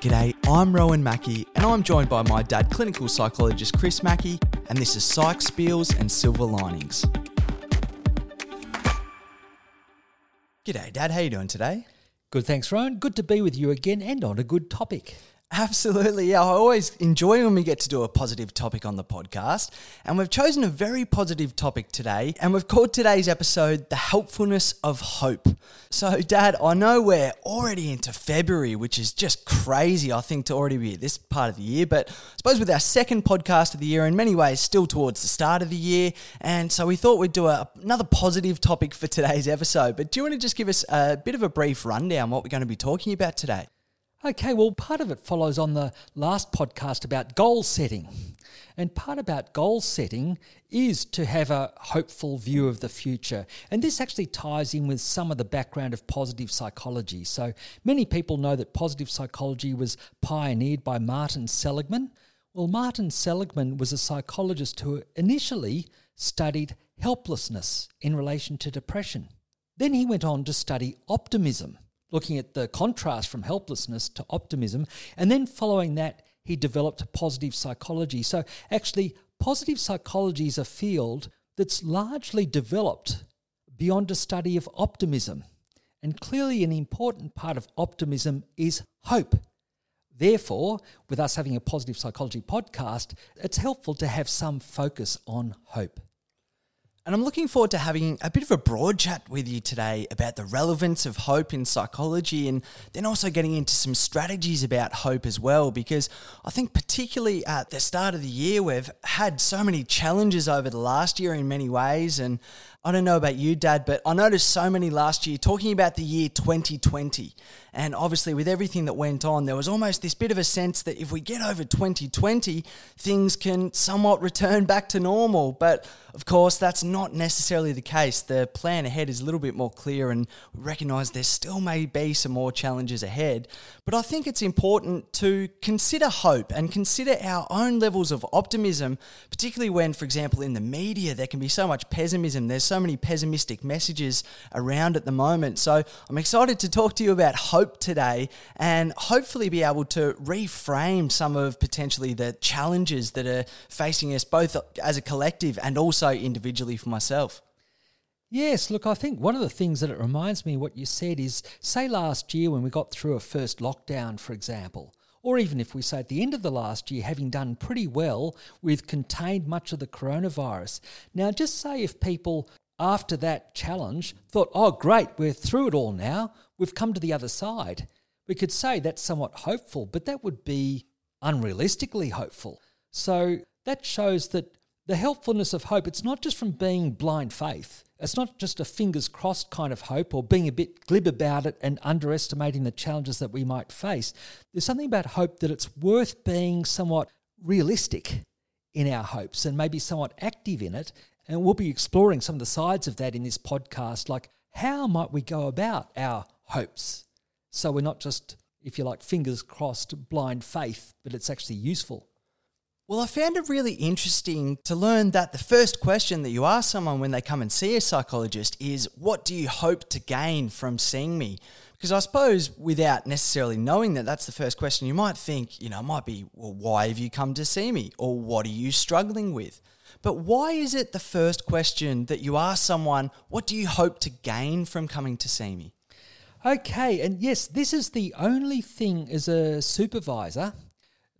G'day, I'm Rowan Mackey, and I'm joined by my dad, clinical psychologist Chris Mackey, and this is Psych Spiels and Silver Linings. G'day, Dad. How you doing today? Good, thanks, Rowan. Good to be with you again and on a good topic. Absolutely. Yeah, I always enjoy when we get to do a positive topic on the podcast. And we've chosen a very positive topic today. And we've called today's episode The Helpfulness of Hope. So, Dad, I know we're already into February, which is just crazy, I think, to already be at this part of the year. But I suppose with our second podcast of the year, in many ways, still towards the start of the year. And so we thought we'd do a, another positive topic for today's episode. But do you want to just give us a bit of a brief rundown what we're going to be talking about today? Okay, well, part of it follows on the last podcast about goal setting. And part about goal setting is to have a hopeful view of the future. And this actually ties in with some of the background of positive psychology. So many people know that positive psychology was pioneered by Martin Seligman. Well, Martin Seligman was a psychologist who initially studied helplessness in relation to depression. Then he went on to study optimism looking at the contrast from helplessness to optimism. And then following that, he developed positive psychology. So, actually, positive psychology is a field that's largely developed beyond a study of optimism. And clearly, an important part of optimism is hope. Therefore, with us having a positive psychology podcast, it's helpful to have some focus on hope. And I'm looking forward to having a bit of a broad chat with you today about the relevance of hope in psychology and then also getting into some strategies about hope as well. Because I think, particularly at the start of the year, we've had so many challenges over the last year in many ways. And I don't know about you, Dad, but I noticed so many last year talking about the year 2020. And obviously, with everything that went on, there was almost this bit of a sense that if we get over 2020, things can somewhat return back to normal. But of course, that's not necessarily the case. The plan ahead is a little bit more clear, and we recognize there still may be some more challenges ahead. But I think it's important to consider hope and consider our own levels of optimism, particularly when, for example, in the media, there can be so much pessimism. There's so many pessimistic messages around at the moment. So I'm excited to talk to you about hope today and hopefully be able to reframe some of potentially the challenges that are facing us both as a collective and also individually for myself. Yes, look, I think one of the things that it reminds me what you said is say last year when we got through a first lockdown, for example, or even if we say at the end of the last year, having done pretty well with contained much of the coronavirus. Now, just say if people after that challenge thought, oh, great, we're through it all now, we've come to the other side. We could say that's somewhat hopeful, but that would be unrealistically hopeful. So that shows that the helpfulness of hope, it's not just from being blind faith. It's not just a fingers crossed kind of hope or being a bit glib about it and underestimating the challenges that we might face. There's something about hope that it's worth being somewhat realistic in our hopes and maybe somewhat active in it. And we'll be exploring some of the sides of that in this podcast, like how might we go about our hopes so we're not just, if you like, fingers crossed, blind faith, but it's actually useful. Well, I found it really interesting to learn that the first question that you ask someone when they come and see a psychologist is, What do you hope to gain from seeing me? Because I suppose without necessarily knowing that that's the first question, you might think, you know, it might be, Well, why have you come to see me? Or what are you struggling with? But why is it the first question that you ask someone, What do you hope to gain from coming to see me? Okay, and yes, this is the only thing as a supervisor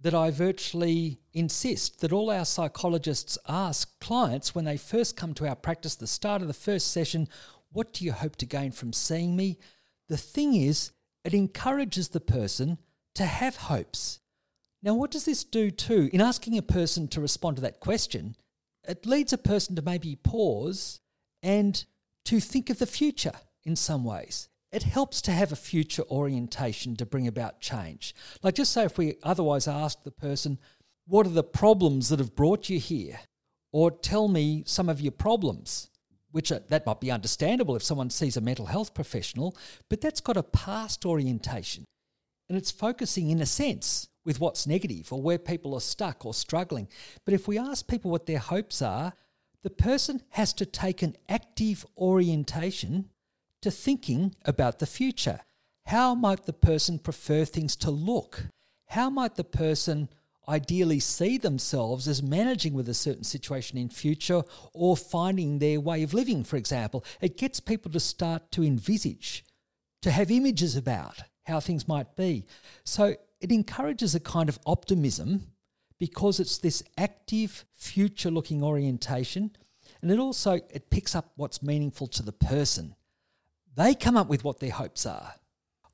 that I virtually insist that all our psychologists ask clients when they first come to our practice, the start of the first session, what do you hope to gain from seeing me? The thing is, it encourages the person to have hopes. Now, what does this do too? In asking a person to respond to that question, it leads a person to maybe pause and to think of the future in some ways it helps to have a future orientation to bring about change. Like, just say if we otherwise ask the person, What are the problems that have brought you here? Or tell me some of your problems, which are, that might be understandable if someone sees a mental health professional, but that's got a past orientation. And it's focusing, in a sense, with what's negative or where people are stuck or struggling. But if we ask people what their hopes are, the person has to take an active orientation to thinking about the future. How might the person prefer things to look? how might the person ideally see themselves as managing with a certain situation in future or finding their way of living, for example. It gets people to start to envisage, to have images about how things might be. So it encourages a kind of optimism because it's this active future looking orientation and it also it picks up what's meaningful to the person. They come up with what their hopes are.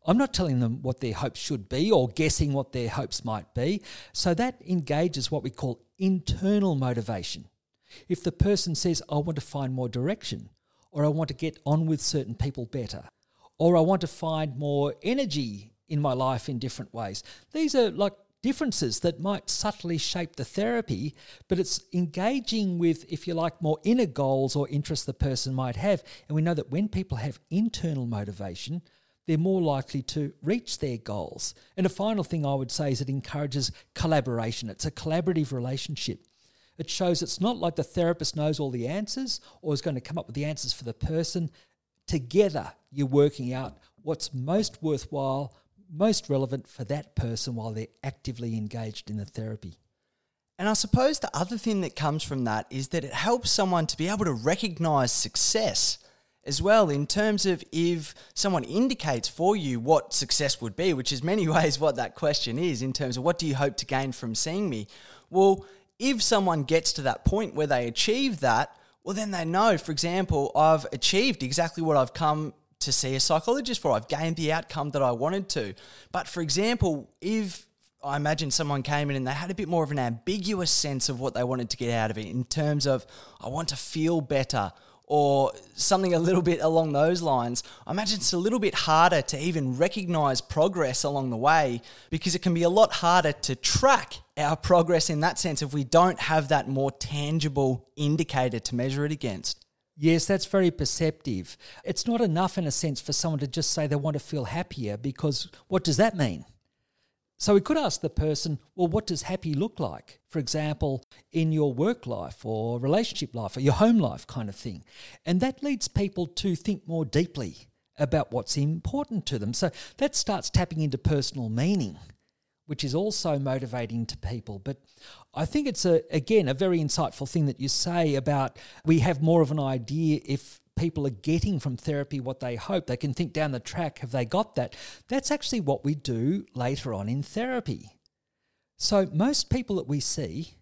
I'm not telling them what their hopes should be or guessing what their hopes might be. So that engages what we call internal motivation. If the person says i want to find more direction or i want to get on with certain people better or i want to find more energy in my life in different ways these are like differences that might subtly shape the therapy, but it's engaging with, if you like, more inner goals or interests the person might have. And we know that when people have internal motivation, they're more likely to reach their goals. And a final thing I would say is it encourages collaboration. It's a collaborative relationship. It shows it's not like the therapist knows all the answers or is going to come up with the answers for the person. Together, you're working out what's most worthwhile, most relevant for that person while they're actively engaged in the therapy. And I suppose the other thing that comes from that is that it helps someone to be able to recognize success as well, in terms of if someone indicates for you what success would be, which is many ways what that question is, in terms of what do you hope to gain from seeing me? Well, if someone gets to that point where they achieve that, well, then they know, for example, I've achieved exactly what I've come to see a psychologist for. I've gained the outcome that I wanted to. But for example, if I imagine someone came in and they had a bit more of an ambiguous sense of what they wanted to get out of it in terms of, I want to feel better or something a little bit along those lines, I imagine it's a little bit harder to even recognize progress along the way because it can be a lot harder to track our progress in that sense if we don't have that more tangible indicator to measure it against. Yes, that's very perceptive. It's not enough, in a sense, for someone to just say they want to feel happier because what does that mean? So we could ask the person, well, what does happy look like? For example, in your work life or relationship life or your home life kind of thing. And that leads people to think more deeply about what's important to them. So that starts tapping into personal meaning which is also motivating to people. But I think it's a again a very insightful thing that you say about we have more of an idea if people are getting from therapy what they hope. They can think down the track, have they got that? That's actually what we do later on in therapy. So most people that we see,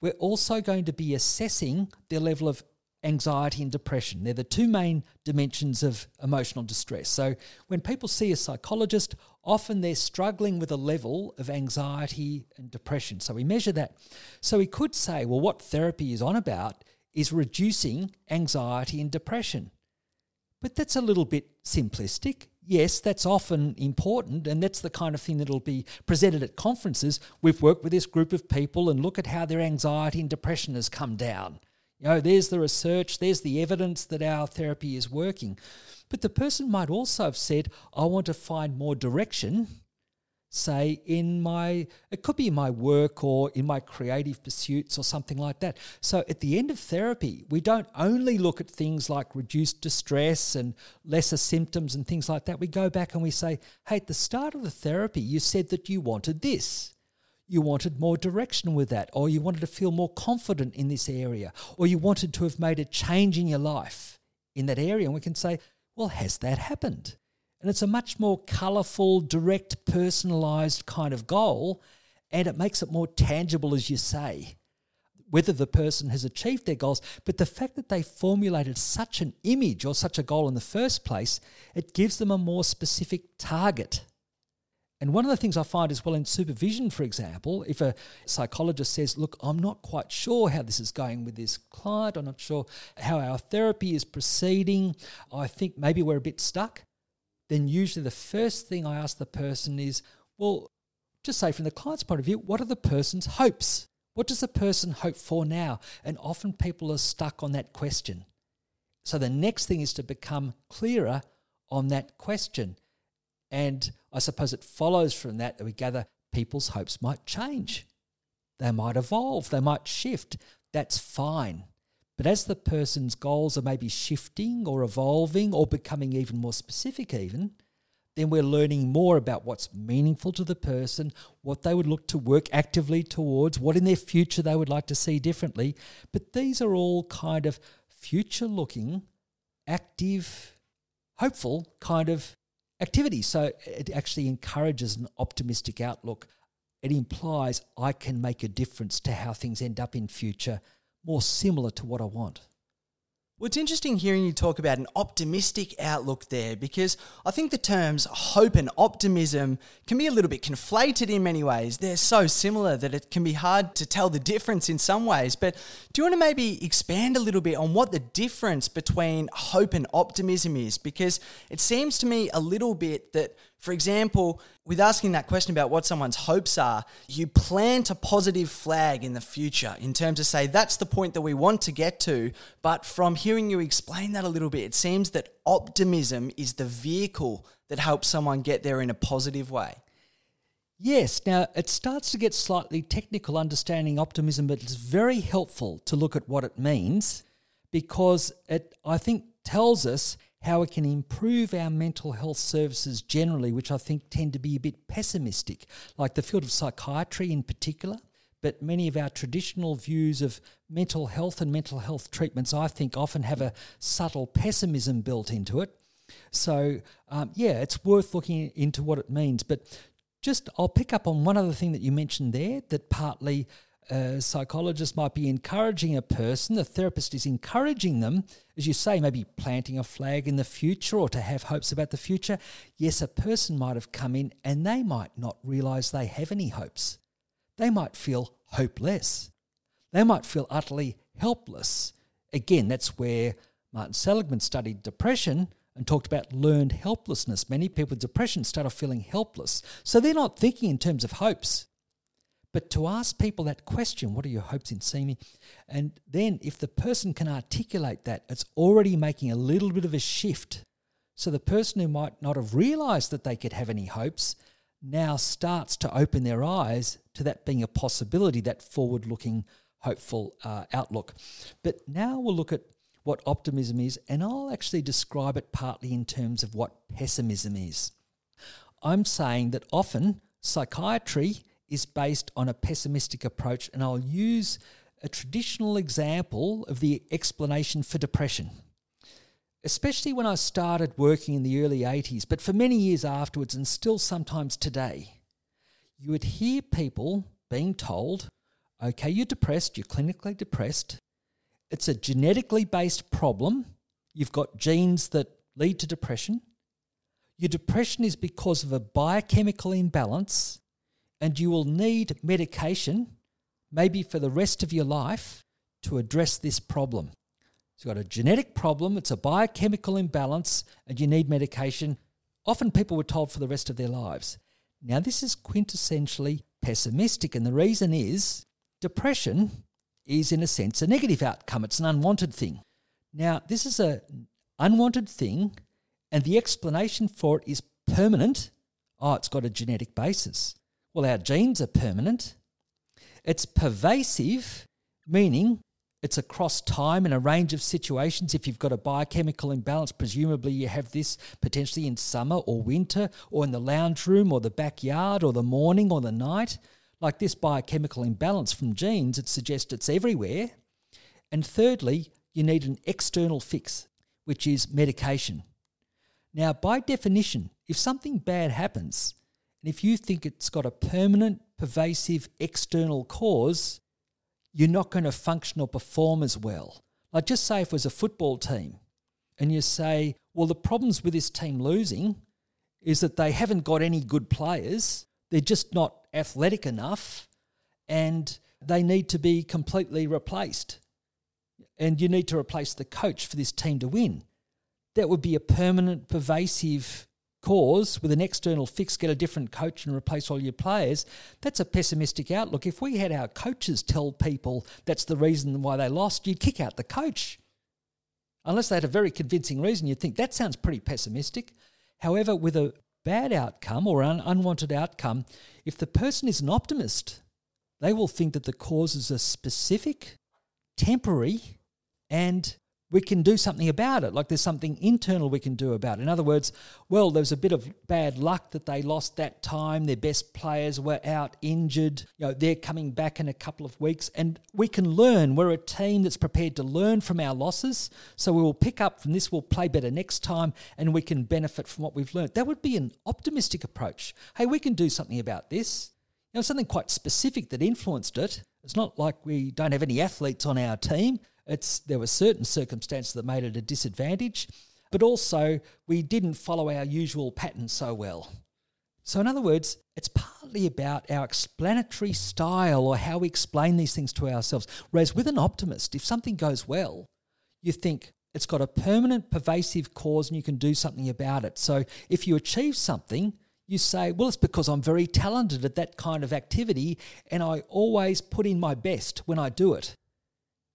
we're also going to be assessing their level of anxiety and depression. They're the two main dimensions of emotional distress. So when people see a psychologist, often they're struggling with a level of anxiety and depression. So we measure that. So we could say, well, what therapy is on about is reducing anxiety and depression. But that's a little bit simplistic. Yes, that's often important, and that's the kind of thing that'll be presented at conferences. We've worked with this group of people and look at how their anxiety and depression has come down. You know, there's the research, there's the evidence that our therapy is working. But the person might also have said, I want to find more direction, say, in my, it could be in my work or in my creative pursuits or something like that. So at the end of therapy, we don't only look at things like reduced distress and lesser symptoms and things like that. We go back and we say, hey, at the start of the therapy, you said that you wanted this you wanted more direction with that, or you wanted to feel more confident in this area, or you wanted to have made a change in your life in that area. And we can say, well, has that happened? And it's a much more colourful, direct, personalised kind of goal, and it makes it more tangible, as you say, whether the person has achieved their goals. But the fact that they formulated such an image or such a goal in the first place, it gives them a more specific target and one of the things I find is well in supervision, for example, if a psychologist says, Look, I'm not quite sure how this is going with this client, I'm not sure how our therapy is proceeding, I think maybe we're a bit stuck, then usually the first thing I ask the person is, Well, just say from the client's point of view, what are the person's hopes? What does the person hope for now? And often people are stuck on that question. So the next thing is to become clearer on that question. And I suppose it follows from that that we gather people's hopes might change. They might evolve, they might shift. That's fine. But as the person's goals are maybe shifting or evolving or becoming even more specific, even, then we're learning more about what's meaningful to the person, what they would look to work actively towards, what in their future they would like to see differently. But these are all kind of future looking, active, hopeful kind of activities. So it actually encourages an optimistic outlook. It implies I can make a difference to how things end up in future, more similar to what I want. Well, it's interesting hearing you talk about an optimistic outlook there because I think the terms hope and optimism can be a little bit conflated in many ways. They're so similar that it can be hard to tell the difference in some ways. But do you want to maybe expand a little bit on what the difference between hope and optimism is? Because it seems to me a little bit that for example, with asking that question about what someone's hopes are, you plant a positive flag in the future in terms of say, that's the point that we want to get to. But from hearing you explain that a little bit, it seems that optimism is the vehicle that helps someone get there in a positive way. Yes, now it starts to get slightly technical understanding optimism, but it's very helpful to look at what it means because it, I think, tells us how it can improve our mental health services generally, which I think tend to be a bit pessimistic, like the field of psychiatry in particular. But many of our traditional views of mental health and mental health treatments, I think, often have a subtle pessimism built into it. So, um, yeah, it's worth looking into what it means. But just I'll pick up on one other thing that you mentioned there that partly a psychologist might be encouraging a person, the therapist is encouraging them, as you say, maybe planting a flag in the future or to have hopes about the future. Yes, a person might have come in and they might not realize they have any hopes. They might feel hopeless. They might feel utterly helpless. Again, that's where Martin Seligman studied depression and talked about learned helplessness. Many people with depression start off feeling helpless. So they're not thinking in terms of hopes. But to ask people that question, what are your hopes in seeing me? And then if the person can articulate that, it's already making a little bit of a shift. So the person who might not have realized that they could have any hopes now starts to open their eyes to that being a possibility, that forward looking, hopeful uh, outlook. But now we'll look at what optimism is, and I'll actually describe it partly in terms of what pessimism is. I'm saying that often psychiatry is based on a pessimistic approach, and I'll use a traditional example of the explanation for depression. Especially when I started working in the early 80s, but for many years afterwards, and still sometimes today, you would hear people being told, okay, you're depressed, you're clinically depressed, it's a genetically based problem, you've got genes that lead to depression. Your depression is because of a biochemical imbalance and you will need medication, maybe for the rest of your life, to address this problem. You've got a genetic problem, it's a biochemical imbalance, and you need medication. Often people were told for the rest of their lives. Now, this is quintessentially pessimistic, and the reason is depression is, in a sense, a negative outcome. It's an unwanted thing. Now, this is an unwanted thing, and the explanation for it is permanent. Oh, it's got a genetic basis. Well, our genes are permanent. It's pervasive, meaning it's across time and a range of situations. If you've got a biochemical imbalance, presumably you have this potentially in summer or winter, or in the lounge room, or the backyard, or the morning, or the night. Like this biochemical imbalance from genes, it suggests it's everywhere. And thirdly, you need an external fix, which is medication. Now, by definition, if something bad happens, and if you think it's got a permanent, pervasive external cause, you're not going to function or perform as well. Like, just say if it was a football team and you say, well, the problems with this team losing is that they haven't got any good players, they're just not athletic enough, and they need to be completely replaced. And you need to replace the coach for this team to win. That would be a permanent, pervasive cause with an external fix, get a different coach and replace all your players, that's a pessimistic outlook. If we had our coaches tell people that's the reason why they lost, you'd kick out the coach. Unless they had a very convincing reason, you'd think that sounds pretty pessimistic. However, with a bad outcome or an unwanted outcome, if the person is an optimist, they will think that the causes are specific, temporary, and we can do something about it. Like there's something internal we can do about it. In other words, well, there was a bit of bad luck that they lost that time. Their best players were out injured. You know, they're coming back in a couple of weeks, and we can learn. We're a team that's prepared to learn from our losses. So we will pick up from this. We'll play better next time, and we can benefit from what we've learned. That would be an optimistic approach. Hey, we can do something about this. You know, something quite specific that influenced it. It's not like we don't have any athletes on our team. It's there were certain circumstances that made it a disadvantage, but also we didn't follow our usual pattern so well. So, in other words, it's partly about our explanatory style or how we explain these things to ourselves. Whereas with an optimist, if something goes well, you think it's got a permanent, pervasive cause and you can do something about it. So, if you achieve something, you say, well, it's because I'm very talented at that kind of activity and I always put in my best when I do it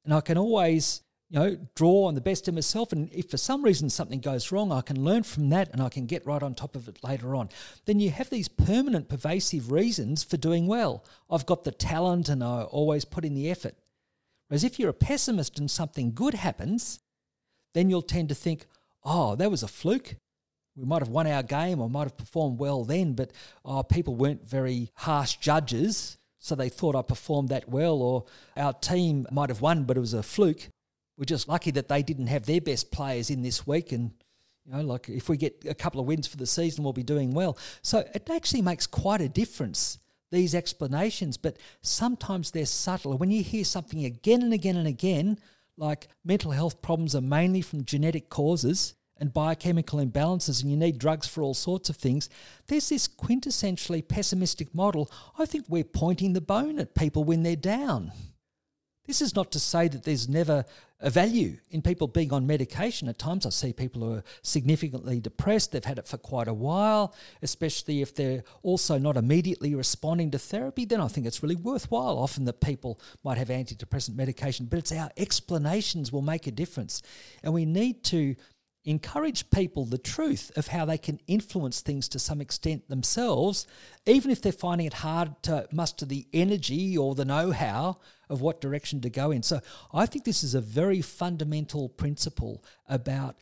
and I can always you know draw on the best of myself. And if for some reason something goes wrong I can learn from that and I can get right on top of it later on. Then you have these permanent pervasive reasons for doing well. I've got the talent and I always put in the effort. Whereas if you're a pessimist and something good happens then you'll tend to think oh that was a fluke. We might have won our game or might have performed well then but oh, people weren't very harsh judges so they thought I performed that well, or our team might have won, but it was a fluke. We're just lucky that they didn't have their best players in this week, and you know, like if we get a couple of wins for the season, we'll be doing well. So it actually makes quite a difference these explanations, but sometimes they're subtle. When you hear something again and again and again, like mental health problems are mainly from genetic causes, and biochemical imbalances and you need drugs for all sorts of things, there's this quintessentially pessimistic model. I think we're pointing the bone at people when they're down. This is not to say that there's never a value in people being on medication. At times, I see people who are significantly depressed, they've had it for quite a while, especially if they're also not immediately responding to therapy. Then I think it's really worthwhile often that people might have antidepressant medication, but it's our explanations will make a difference. And we need to encourage people the truth of how they can influence things to some extent themselves, even if they're finding it hard to muster the energy or the know how of what direction to go in. So I think this is a very fundamental principle about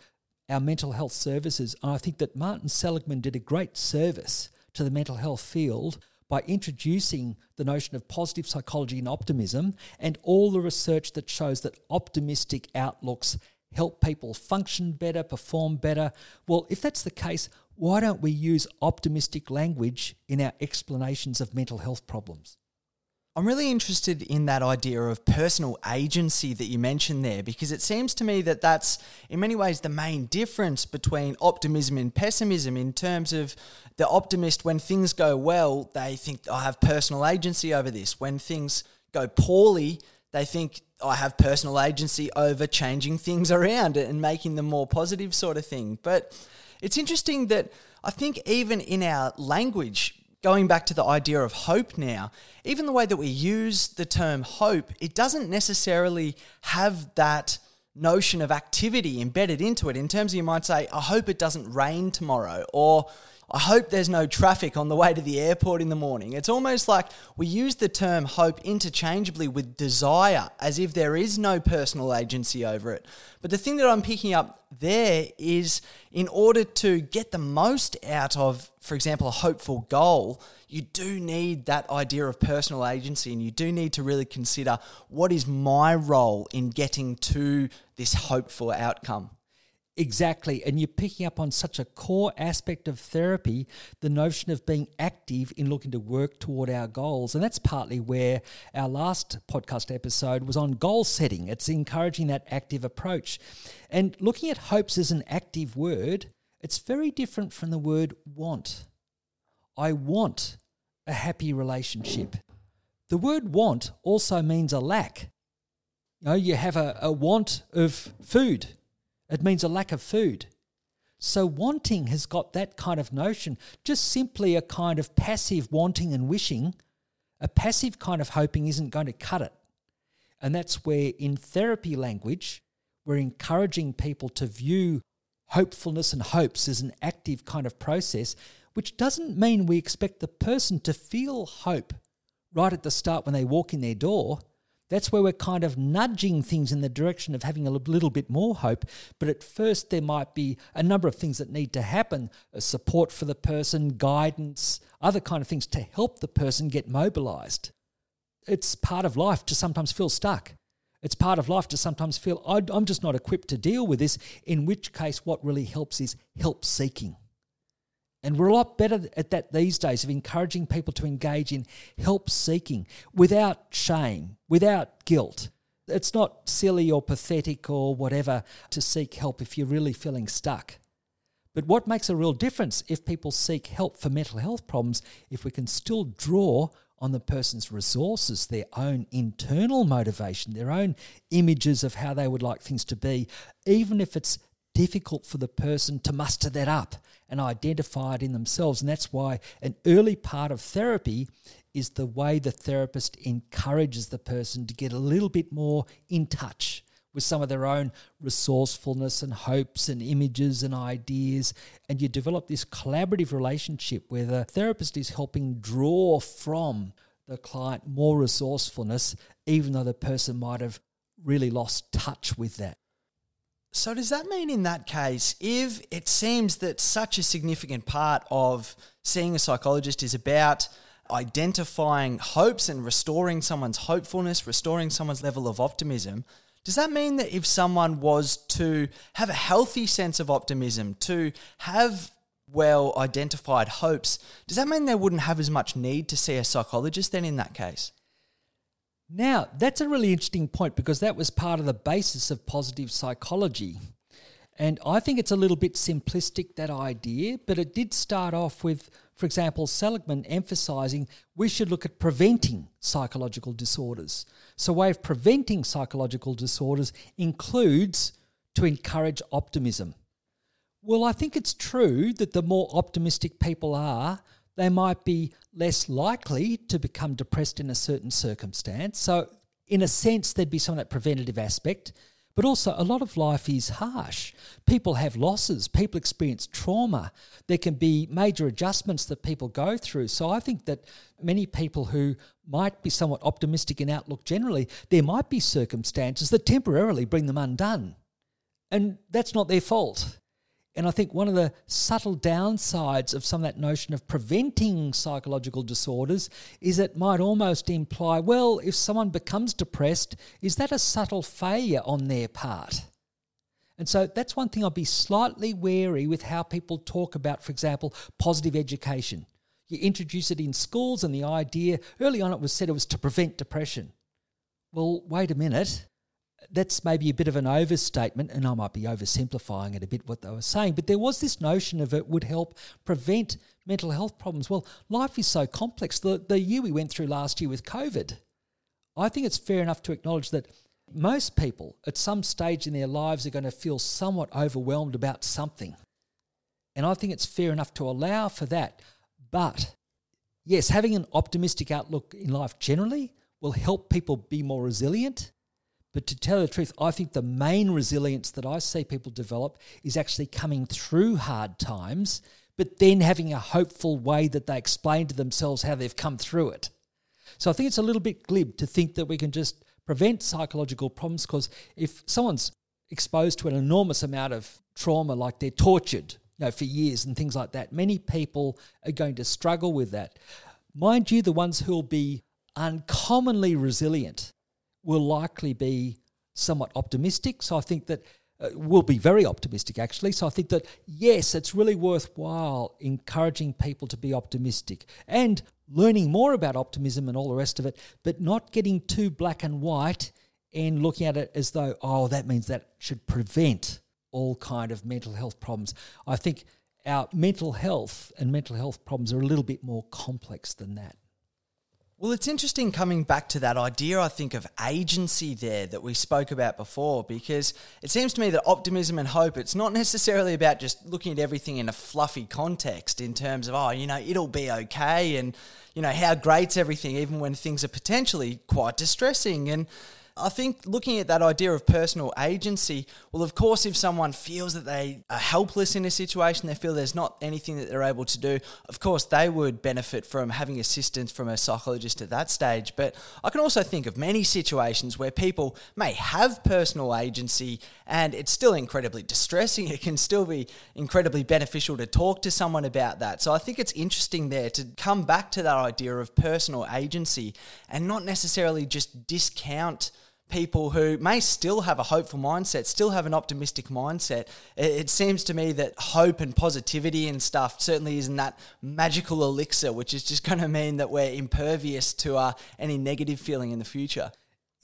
our mental health services. And I think that Martin Seligman did a great service to the mental health field by introducing the notion of positive psychology and optimism and all the research that shows that optimistic outlooks help people function better, perform better. Well, if that's the case, why don't we use optimistic language in our explanations of mental health problems? I'm really interested in that idea of personal agency that you mentioned there because it seems to me that that's in many ways the main difference between optimism and pessimism in terms of the optimist when things go well they think I have personal agency over this when things go poorly they think oh, I have personal agency over changing things around and making them more positive, sort of thing. But it's interesting that I think even in our language, going back to the idea of hope now, even the way that we use the term hope, it doesn't necessarily have that notion of activity embedded into it. In terms of you might say, I hope it doesn't rain tomorrow, or I hope there's no traffic on the way to the airport in the morning. It's almost like we use the term hope interchangeably with desire as if there is no personal agency over it. But the thing that I'm picking up there is in order to get the most out of, for example, a hopeful goal, you do need that idea of personal agency and you do need to really consider what is my role in getting to this hopeful outcome. Exactly. And you're picking up on such a core aspect of therapy, the notion of being active in looking to work toward our goals. And that's partly where our last podcast episode was on goal setting. It's encouraging that active approach. And looking at hopes as an active word, it's very different from the word want. I want a happy relationship. The word want also means a lack. You know, you have a, a want of food it means a lack of food. So, wanting has got that kind of notion, just simply a kind of passive wanting and wishing. A passive kind of hoping isn't going to cut it. And that's where, in therapy language, we're encouraging people to view hopefulness and hopes as an active kind of process, which doesn't mean we expect the person to feel hope right at the start when they walk in their door. That's where we're kind of nudging things in the direction of having a little bit more hope. But at first, there might be a number of things that need to happen uh, support for the person, guidance, other kind of things to help the person get mobilized. It's part of life to sometimes feel stuck. It's part of life to sometimes feel, I'm just not equipped to deal with this, in which case, what really helps is help seeking. And we're a lot better at that these days of encouraging people to engage in help seeking without shame, without guilt. It's not silly or pathetic or whatever to seek help if you're really feeling stuck. But what makes a real difference if people seek help for mental health problems, if we can still draw on the person's resources, their own internal motivation, their own images of how they would like things to be, even if it's difficult for the person to muster that up and identify it in themselves. And that's why an early part of therapy is the way the therapist encourages the person to get a little bit more in touch with some of their own resourcefulness and hopes and images and ideas. And you develop this collaborative relationship where the therapist is helping draw from the client more resourcefulness, even though the person might have really lost touch with that. So, does that mean in that case, if it seems that such a significant part of seeing a psychologist is about identifying hopes and restoring someone's hopefulness, restoring someone's level of optimism, does that mean that if someone was to have a healthy sense of optimism, to have well identified hopes, does that mean they wouldn't have as much need to see a psychologist then in that case? Now, that's a really interesting point because that was part of the basis of positive psychology. And I think it's a little bit simplistic, that idea, but it did start off with, for example, Seligman emphasizing we should look at preventing psychological disorders. So, a way of preventing psychological disorders includes to encourage optimism. Well, I think it's true that the more optimistic people are, they might be less likely to become depressed in a certain circumstance. So, in a sense, there'd be some of that preventative aspect. But also, a lot of life is harsh. People have losses, people experience trauma. There can be major adjustments that people go through. So, I think that many people who might be somewhat optimistic in outlook generally, there might be circumstances that temporarily bring them undone. And that's not their fault. And I think one of the subtle downsides of some of that notion of preventing psychological disorders is it might almost imply, well, if someone becomes depressed, is that a subtle failure on their part? And so that's one thing I'd be slightly wary with how people talk about, for example, positive education. You introduce it in schools, and the idea early on it was said it was to prevent depression. Well, wait a minute that's maybe a bit of an overstatement, and I might be oversimplifying it a bit what they were saying, but there was this notion of it would help prevent mental health problems. Well, life is so complex. The, the year we went through last year with COVID, I think it's fair enough to acknowledge that most people at some stage in their lives are going to feel somewhat overwhelmed about something. And I think it's fair enough to allow for that. But yes, having an optimistic outlook in life generally will help people be more resilient but to tell the truth, I think the main resilience that I see people develop is actually coming through hard times, but then having a hopeful way that they explain to themselves how they've come through it. So I think it's a little bit glib to think that we can just prevent psychological problems because if someone's exposed to an enormous amount of trauma, like they're tortured you know, for years and things like that, many people are going to struggle with that. Mind you, the ones who'll be uncommonly resilient will likely be somewhat optimistic. So I think that uh, will be very optimistic actually. So I think that yes, it's really worthwhile encouraging people to be optimistic and learning more about optimism and all the rest of it, but not getting too black and white and looking at it as though oh that means that should prevent all kind of mental health problems. I think our mental health and mental health problems are a little bit more complex than that. Well, it's interesting coming back to that idea, I think, of agency there that we spoke about before, because it seems to me that optimism and hope, it's not necessarily about just looking at everything in a fluffy context in terms of, oh, you know, it'll be okay and, you know, how great's everything, even when things are potentially quite distressing. And I think looking at that idea of personal agency, well, of course, if someone feels that they are helpless in a situation, they feel there's not anything that they're able to do, of course, they would benefit from having assistance from a psychologist at that stage. But I can also think of many situations where people may have personal agency and it's still incredibly distressing. It can still be incredibly beneficial to talk to someone about that. So I think it's interesting there to come back to that idea of personal agency and not necessarily just discount people who may still have a hopeful mindset, still have an optimistic mindset. It, seems to me that hope and positivity and stuff certainly isn't that magical elixir, which is just going to mean that we're impervious to uh, any negative feeling in the future.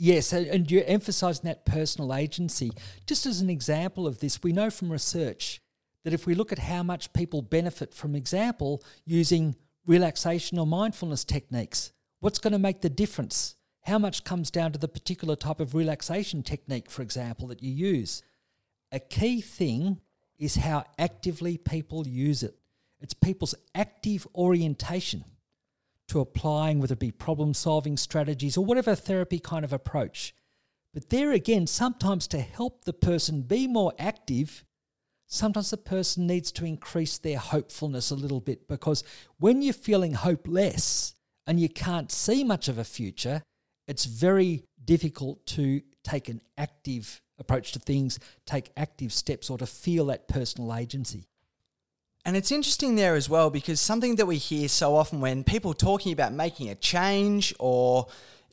Yes, and you're emphasizing that personal agency. Just as an example of this, we know from research that if we look at how much people benefit from example using relaxation or mindfulness techniques, what's going to make the difference? How much comes down to the particular type of relaxation technique, for example, that you use? A key thing is how actively people use it. It's people's active orientation to applying, whether it be problem solving strategies or whatever therapy kind of approach. But there again, sometimes to help the person be more active, sometimes the person needs to increase their hopefulness a little bit because when you're feeling hopeless and you can't see much of a future, it's very difficult to take an active approach to things, take active steps, or to feel that personal agency. And it's interesting there as well because something that we hear so often when people talking about making a change or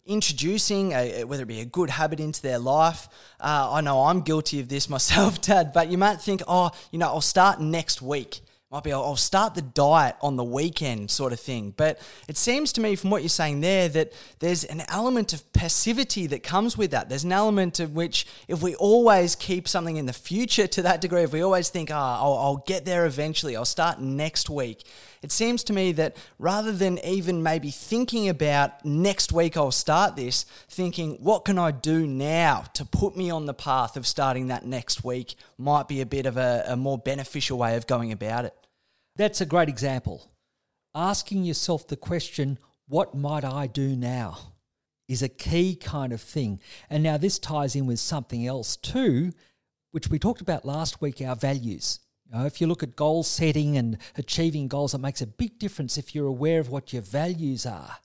introducing a, whether it be a good habit into their life. Uh, I know I'm guilty of this myself, Dad, but you might think, oh, you know, I'll start next week might be I'll start the diet on the weekend sort of thing. But it seems to me from what you're saying there that there's an element of passivity that comes with that. There's an element of which if we always keep something in the future to that degree, if we always think, ah, oh, I'll, I'll get there eventually, I'll start next week. It seems to me that rather than even maybe thinking about next week I'll start this, thinking, what can I do now to put me on the path of starting that next week might be a bit of a, a more beneficial way of going about it. That's a great example. Asking yourself the question, what might I do now? is a key kind of thing. And now this ties in with something else too, which we talked about last week our values. You know, if you look at goal setting and achieving goals, it makes a big difference if you're aware of what your values are.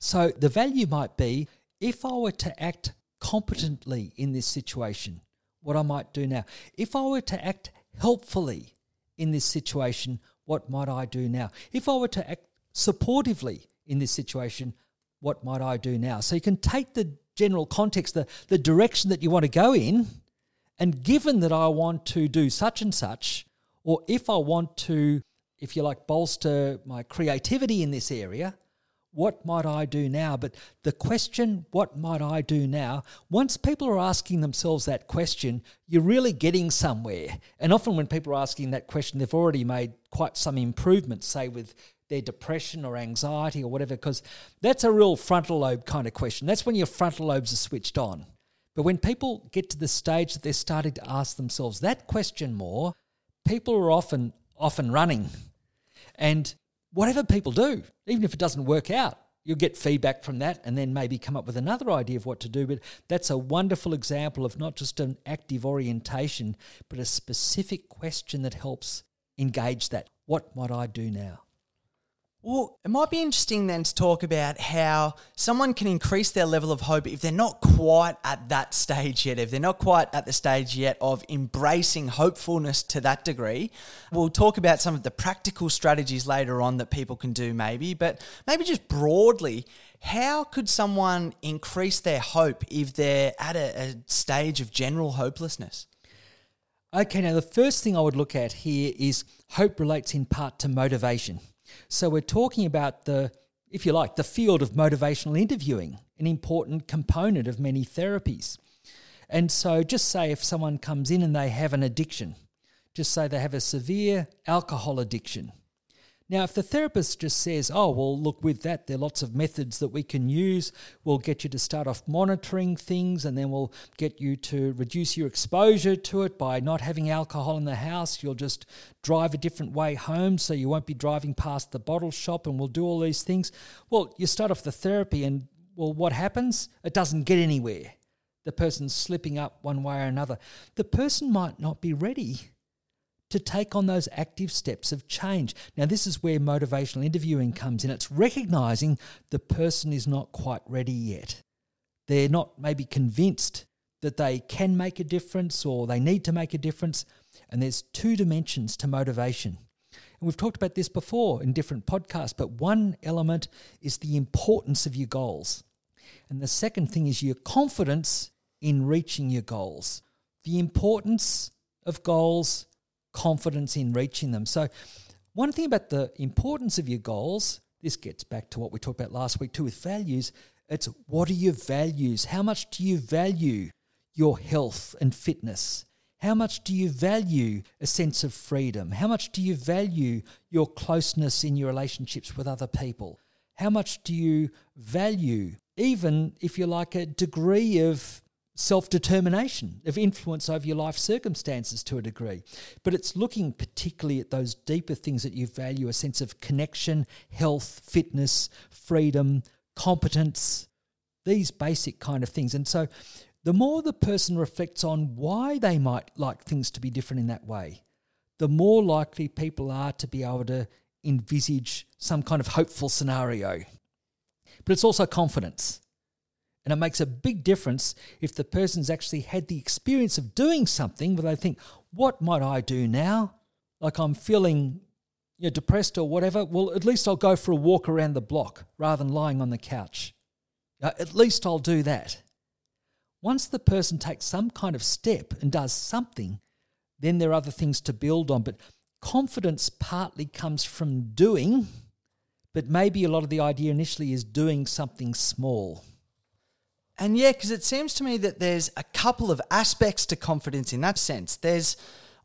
So the value might be if I were to act competently in this situation, what I might do now. If I were to act helpfully, in this situation, what might I do now? If I were to act supportively in this situation, what might I do now? So you can take the general context, the, the direction that you want to go in, and given that I want to do such and such, or if I want to, if you like, bolster my creativity in this area, what might I do now? But the question, what might I do now? Once people are asking themselves that question, you're really getting somewhere. And often when people are asking that question, they've already made quite some improvements, say with their depression or anxiety or whatever, because that's a real frontal lobe kind of question. That's when your frontal lobes are switched on. But when people get to the stage that they're starting to ask themselves that question more, people are often often running. And whatever people do, even if it doesn't work out, you'll get feedback from that and then maybe come up with another idea of what to do. But that's a wonderful example of not just an active orientation, but a specific question that helps engage that. What might I do now? Well, it might be interesting then to talk about how someone can increase their level of hope if they're not quite at that stage yet, if they're not quite at the stage yet of embracing hopefulness to that degree. We'll talk about some of the practical strategies later on that people can do, maybe, but maybe just broadly, how could someone increase their hope if they're at a, a stage of general hopelessness? Okay, now the first thing I would look at here is hope relates in part to motivation. So we're talking about the, if you like, the field of motivational interviewing, an important component of many therapies. And so just say if someone comes in and they have an addiction, just say they have a severe alcohol addiction now, if the therapist just says, oh, well, look, with that, there are lots of methods that we can use. We'll get you to start off monitoring things and then we'll get you to reduce your exposure to it by not having alcohol in the house. You'll just drive a different way home so you won't be driving past the bottle shop and we'll do all these things. Well, you start off the therapy and, well, what happens? It doesn't get anywhere the person's slipping up one way or another, the person might not be ready to take on those active steps of change. Now, this is where motivational interviewing comes in. It's recognizing the person is not quite ready yet. They're not maybe convinced that they can make a difference or they need to make a difference. And there's two dimensions to motivation. And we've talked about this before in different podcasts, but one element is the importance of your goals. And the second thing is your confidence in reaching your goals. The importance of goals, confidence in reaching them. So, one thing about the importance of your goals, this gets back to what we talked about last week too with values. It's what are your values? How much do you value your health and fitness? How much do you value a sense of freedom? How much do you value your closeness in your relationships with other people? How much do you value, even if you like, a degree of self determination, of influence over your life circumstances to a degree. But it's looking particularly at those deeper things that you value a sense of connection, health, fitness, freedom, competence, these basic kind of things. And so the more the person reflects on why they might like things to be different in that way, the more likely people are to be able to envisage some kind of hopeful scenario. But it's also confidence. And it makes a big difference if the person's actually had the experience of doing something where they think, what might I do now? Like I'm feeling you know, depressed or whatever. Well, at least I'll go for a walk around the block rather than lying on the couch. Uh, at least I'll do that. Once the person takes some kind of step and does something, then there are other things to build on. But confidence partly comes from doing, but maybe a lot of the idea initially is doing something small. And yeah, because it seems to me that there's a couple of aspects to confidence in that sense. There's,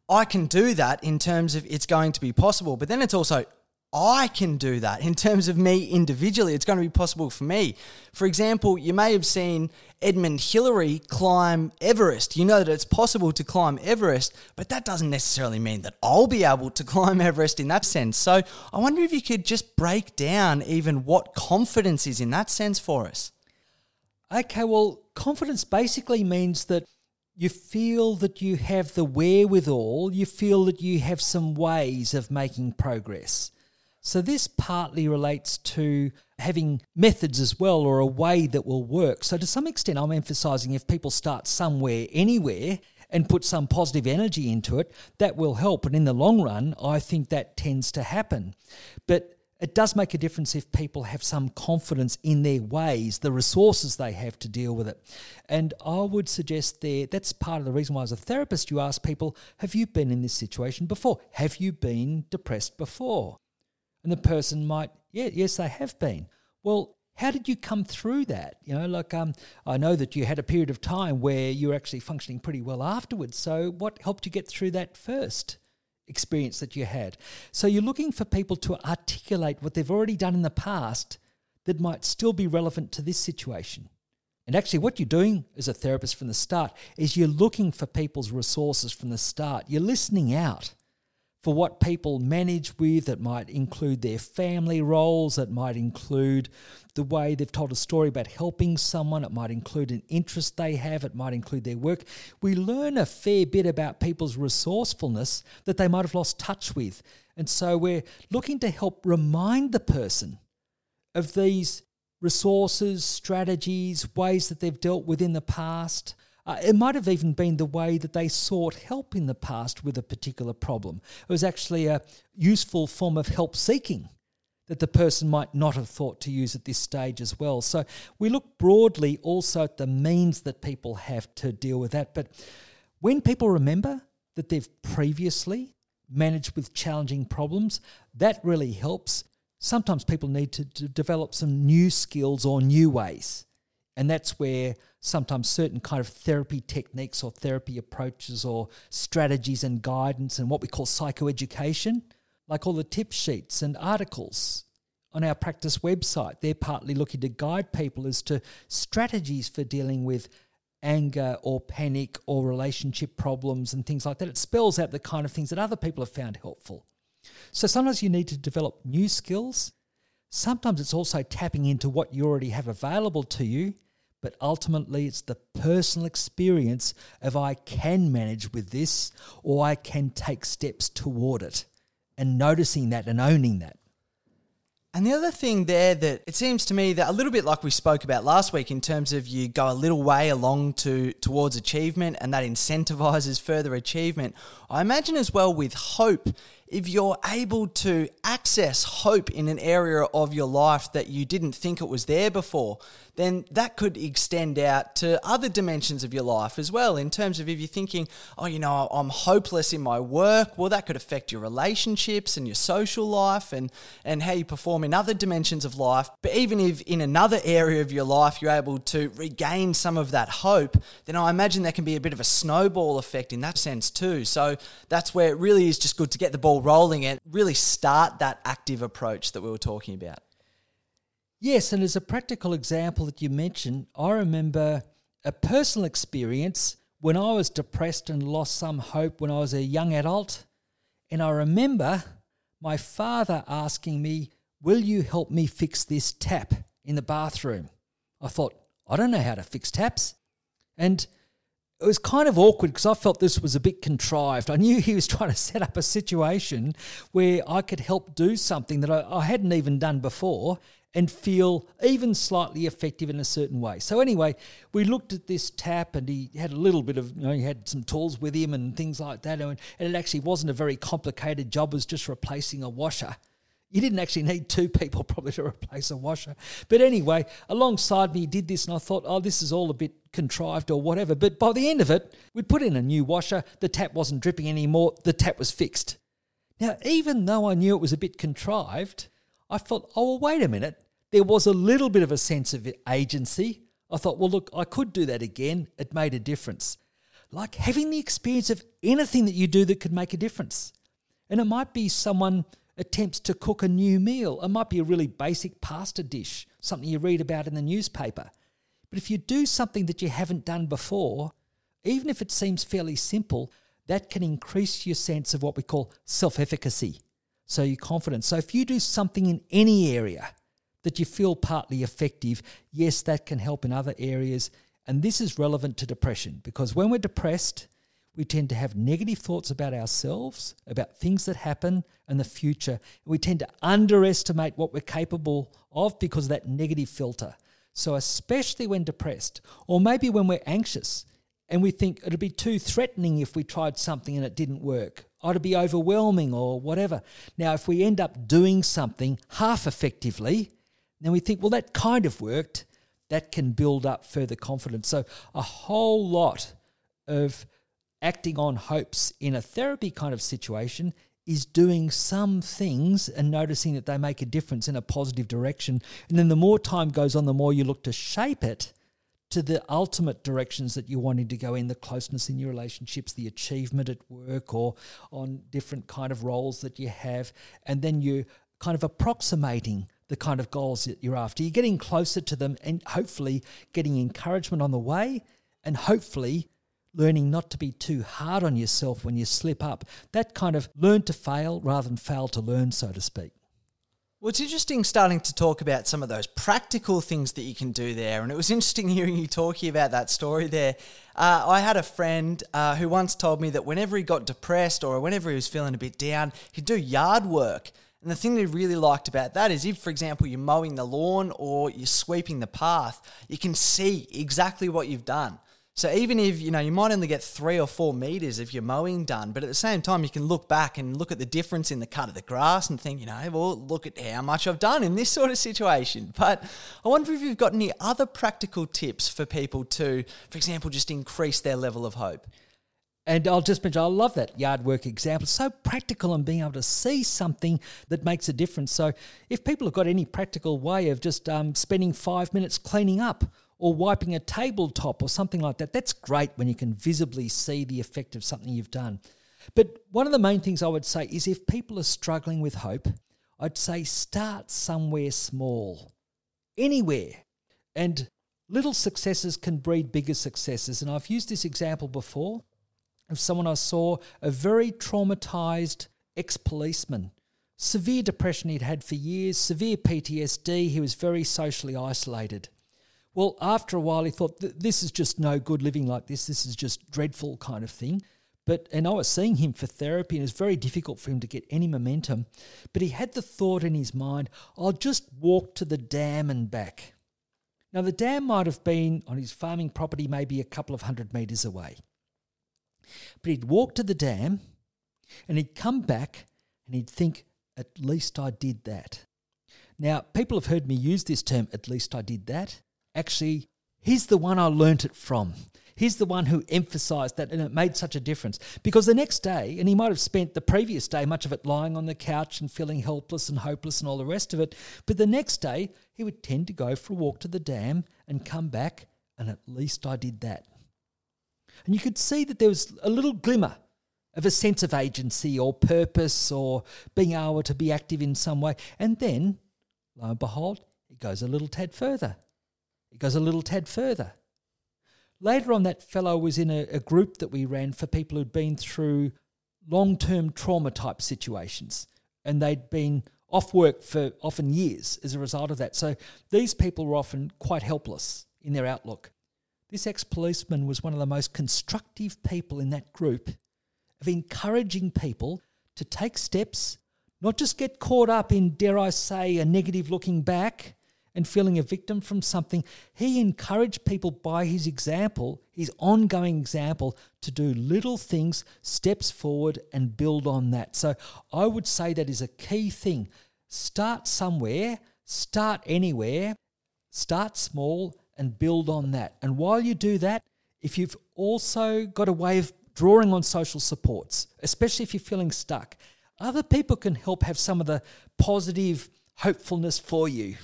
I can do that in terms of it's going to be possible, but then it's also, I can do that in terms of me individually. It's going to be possible for me. For example, you may have seen Edmund Hillary climb Everest. You know that it's possible to climb Everest, but that doesn't necessarily mean that I'll be able to climb Everest in that sense. So I wonder if you could just break down even what confidence is in that sense for us. Okay, well, confidence basically means that you feel that you have the wherewithal, you feel that you have some ways of making progress. So, this partly relates to having methods as well, or a way that will work. So, to some extent, I'm emphasizing if people start somewhere, anywhere, and put some positive energy into it, that will help. And in the long run, I think that tends to happen. But it does make a difference if people have some confidence in their ways, the resources they have to deal with it. And I would suggest there that's part of the reason why, as a therapist, you ask people, Have you been in this situation before? Have you been depressed before? And the person might, Yeah, yes, they have been. Well, how did you come through that? You know, like um, I know that you had a period of time where you were actually functioning pretty well afterwards. So, what helped you get through that first? Experience that you had. So you're looking for people to articulate what they've already done in the past that might still be relevant to this situation. And actually, what you're doing as a therapist from the start is you're looking for people's resources from the start. You're listening out for what people manage with. It might include their family roles, It might include the way they've told a story about helping someone, it might include an interest they have, it might include their work. We learn a fair bit about people's resourcefulness that they might have lost touch with. And so we're looking to help remind the person of these resources, strategies, ways that they've dealt with in the past. Uh, it might have even been the way that they sought help in the past with a particular problem. It was actually a useful form of help seeking that the person might not have thought to use at this stage as well. So we look broadly also at the means that people have to deal with that. But when people remember that they've previously managed with challenging problems, that really helps. Sometimes people need to, to develop some new skills or new ways. And that's where sometimes certain kind of therapy techniques or therapy approaches or strategies and guidance and what we call psychoeducation – like all the tip sheets and articles on our practice website. They're partly looking to guide people as to strategies for dealing with anger or panic or relationship problems and things like that. It spells out the kind of things that other people have found helpful. So sometimes you need to develop new skills. Sometimes it's also tapping into what you already have available to you, but ultimately it's the personal experience of I can manage with this or I can take steps toward it and noticing that and owning that. And the other thing there that it seems to me that a little bit like we spoke about last week in terms of you go a little way along to towards achievement and that incentivizes further achievement. I imagine as well with hope if you're able to access hope in an area of your life that you didn't think it was there before, then that could extend out to other dimensions of your life as well. In terms of if you're thinking, oh, you know, I'm hopeless in my work, well, that could affect your relationships and your social life and, and how you perform in other dimensions of life. But even if in another area of your life you're able to regain some of that hope, then I imagine there can be a bit of a snowball effect in that sense too. So that's where it really is just good to get the ball rolling and really start that active approach that we were talking about. Yes, and as a practical example that you mentioned, I remember a personal experience when I was depressed and lost some hope when I was a young adult. And I remember my father asking me, Will you help me fix this tap in the bathroom? I thought, I don't know how to fix taps. And it was kind of awkward because I felt this was a bit contrived. I knew he was trying to set up a situation where I could help do something that I, I, hadn't even done before and feel even slightly effective in a certain way. So, anyway, we looked at this tap and he had a little bit of, you know, he had some tools with him and things like that. And it actually wasn't a very complicated job, it was just replacing a washer. You didn't actually need two people probably to replace a washer. But anyway, alongside me, he did this, and I thought, oh, this is all a bit contrived or whatever. But by the end of it, we'd put in a new washer, the tap wasn't dripping anymore, the tap was fixed. Now, even though I knew it was a bit contrived, I thought, oh, well, wait a minute. There was a little bit of a sense of agency. I thought, well, look, I could do that again. It made a difference. Like having the experience of anything that you do that could make a difference. And it might be someone attempts to cook a new meal. It might be a really basic pasta dish, something you read about in the newspaper. But if you do something that you haven't done before, even if it seems fairly simple, that can increase your sense of what we call self efficacy. So your confidence. So if you do something in any area that you feel partly effective, yes, that can help in other areas. And this is relevant to depression because when we're depressed, we tend to have negative thoughts about ourselves, about things that happen and the future. We tend to underestimate what we're capable of because of that negative filter. So, especially when depressed, or maybe when we're anxious and we think it'd be too threatening if we tried something and it didn't work, or it'd be overwhelming or whatever. Now, if we end up doing something half effectively, then we think, well, that kind of worked, that can build up further confidence. So, a whole lot of acting on hopes in a therapy kind of situation is doing some things and noticing that they make a difference in a positive direction. And then the more time goes on, the more you look to shape it to the ultimate directions that you're wanting to go in the closeness in your relationships, the achievement at work, or on different kind of roles that you have. And then you're kind of approximating the kind of goals that you're after. You're getting closer to them and hopefully getting encouragement on the way and hopefully learning not to be too hard on yourself when you slip up. That kind of learn to fail rather than fail to learn, so to speak. Well, it's interesting starting to talk about some of those practical things that you can do there. And it was interesting hearing you talking about that story there. Uh, I had a friend uh, who once told me that whenever he got depressed or whenever he was feeling a bit down, he'd do yard work. And the thing that he really liked about that is if, for example, you're mowing the lawn or you're sweeping the path, you can see exactly what you've done. So even if, you know, you might only get three or four meters of your mowing done, but at the same time, you can look back and look at the difference in the cut of the grass and think, you know, well, look at how much I've done in this sort of situation. But I wonder if you've got any other practical tips for people to, for example, just increase their level of hope. And I'll just mention, I love that yard work example. so practical and being able to see something that makes a difference. So if people have got any practical way of just um, spending five minutes cleaning up or wiping a tabletop or something like that. That's great when you can visibly see the effect of something you've done. But one of the main things I would say is if people are struggling with hope, I'd say start somewhere small, anywhere. And little successes can breed bigger successes. And I've used this example before of someone I saw, a very traumatized ex policeman. Severe depression he'd had for years, severe PTSD, he was very socially isolated. Well, after a while, he thought, this is just no good living like this. This is just dreadful kind of thing. But and I was seeing him for therapy, and it was very difficult for him to get any momentum. But he had the thought in his mind, I'll just walk to the dam and back. Now the dam might have been on his farming property, maybe a couple of hundred metres away. But he'd walk to the dam and he'd come back and he'd think, at least I did that. Now, people have heard me use this term, at least I did that. Actually, he's the one I learnt it from. He's the one who emphasized that, and it made such a difference. Because the next day, and he might have spent the previous day, much of it lying on the couch and feeling helpless and hopeless and all the rest of it, but the next day, he would tend to go for a walk to the dam and come back, and at least I did that. And you could see that there was a little glimmer of a sense of agency or purpose or being able to be active in some way. And then, lo and behold, it goes a little tad further. It goes a little tad further. Later on, that fellow was in a, a group that we ran for people who'd been through long term trauma type situations and they'd been off work for often years as a result of that. So these people were often quite helpless in their outlook. This ex policeman was one of the most constructive people in that group of encouraging people to take steps, not just get caught up in, dare I say, a negative looking back, and feeling a victim from something, he encouraged people by his example, his ongoing example, to do little things, steps forward, and build on that. So I would say that is a key thing. Start somewhere, start anywhere, start small, and build on that. And while you do that, if you've also got a way of drawing on social supports, especially if you're feeling stuck, other people can help have some of the positive hopefulness for you.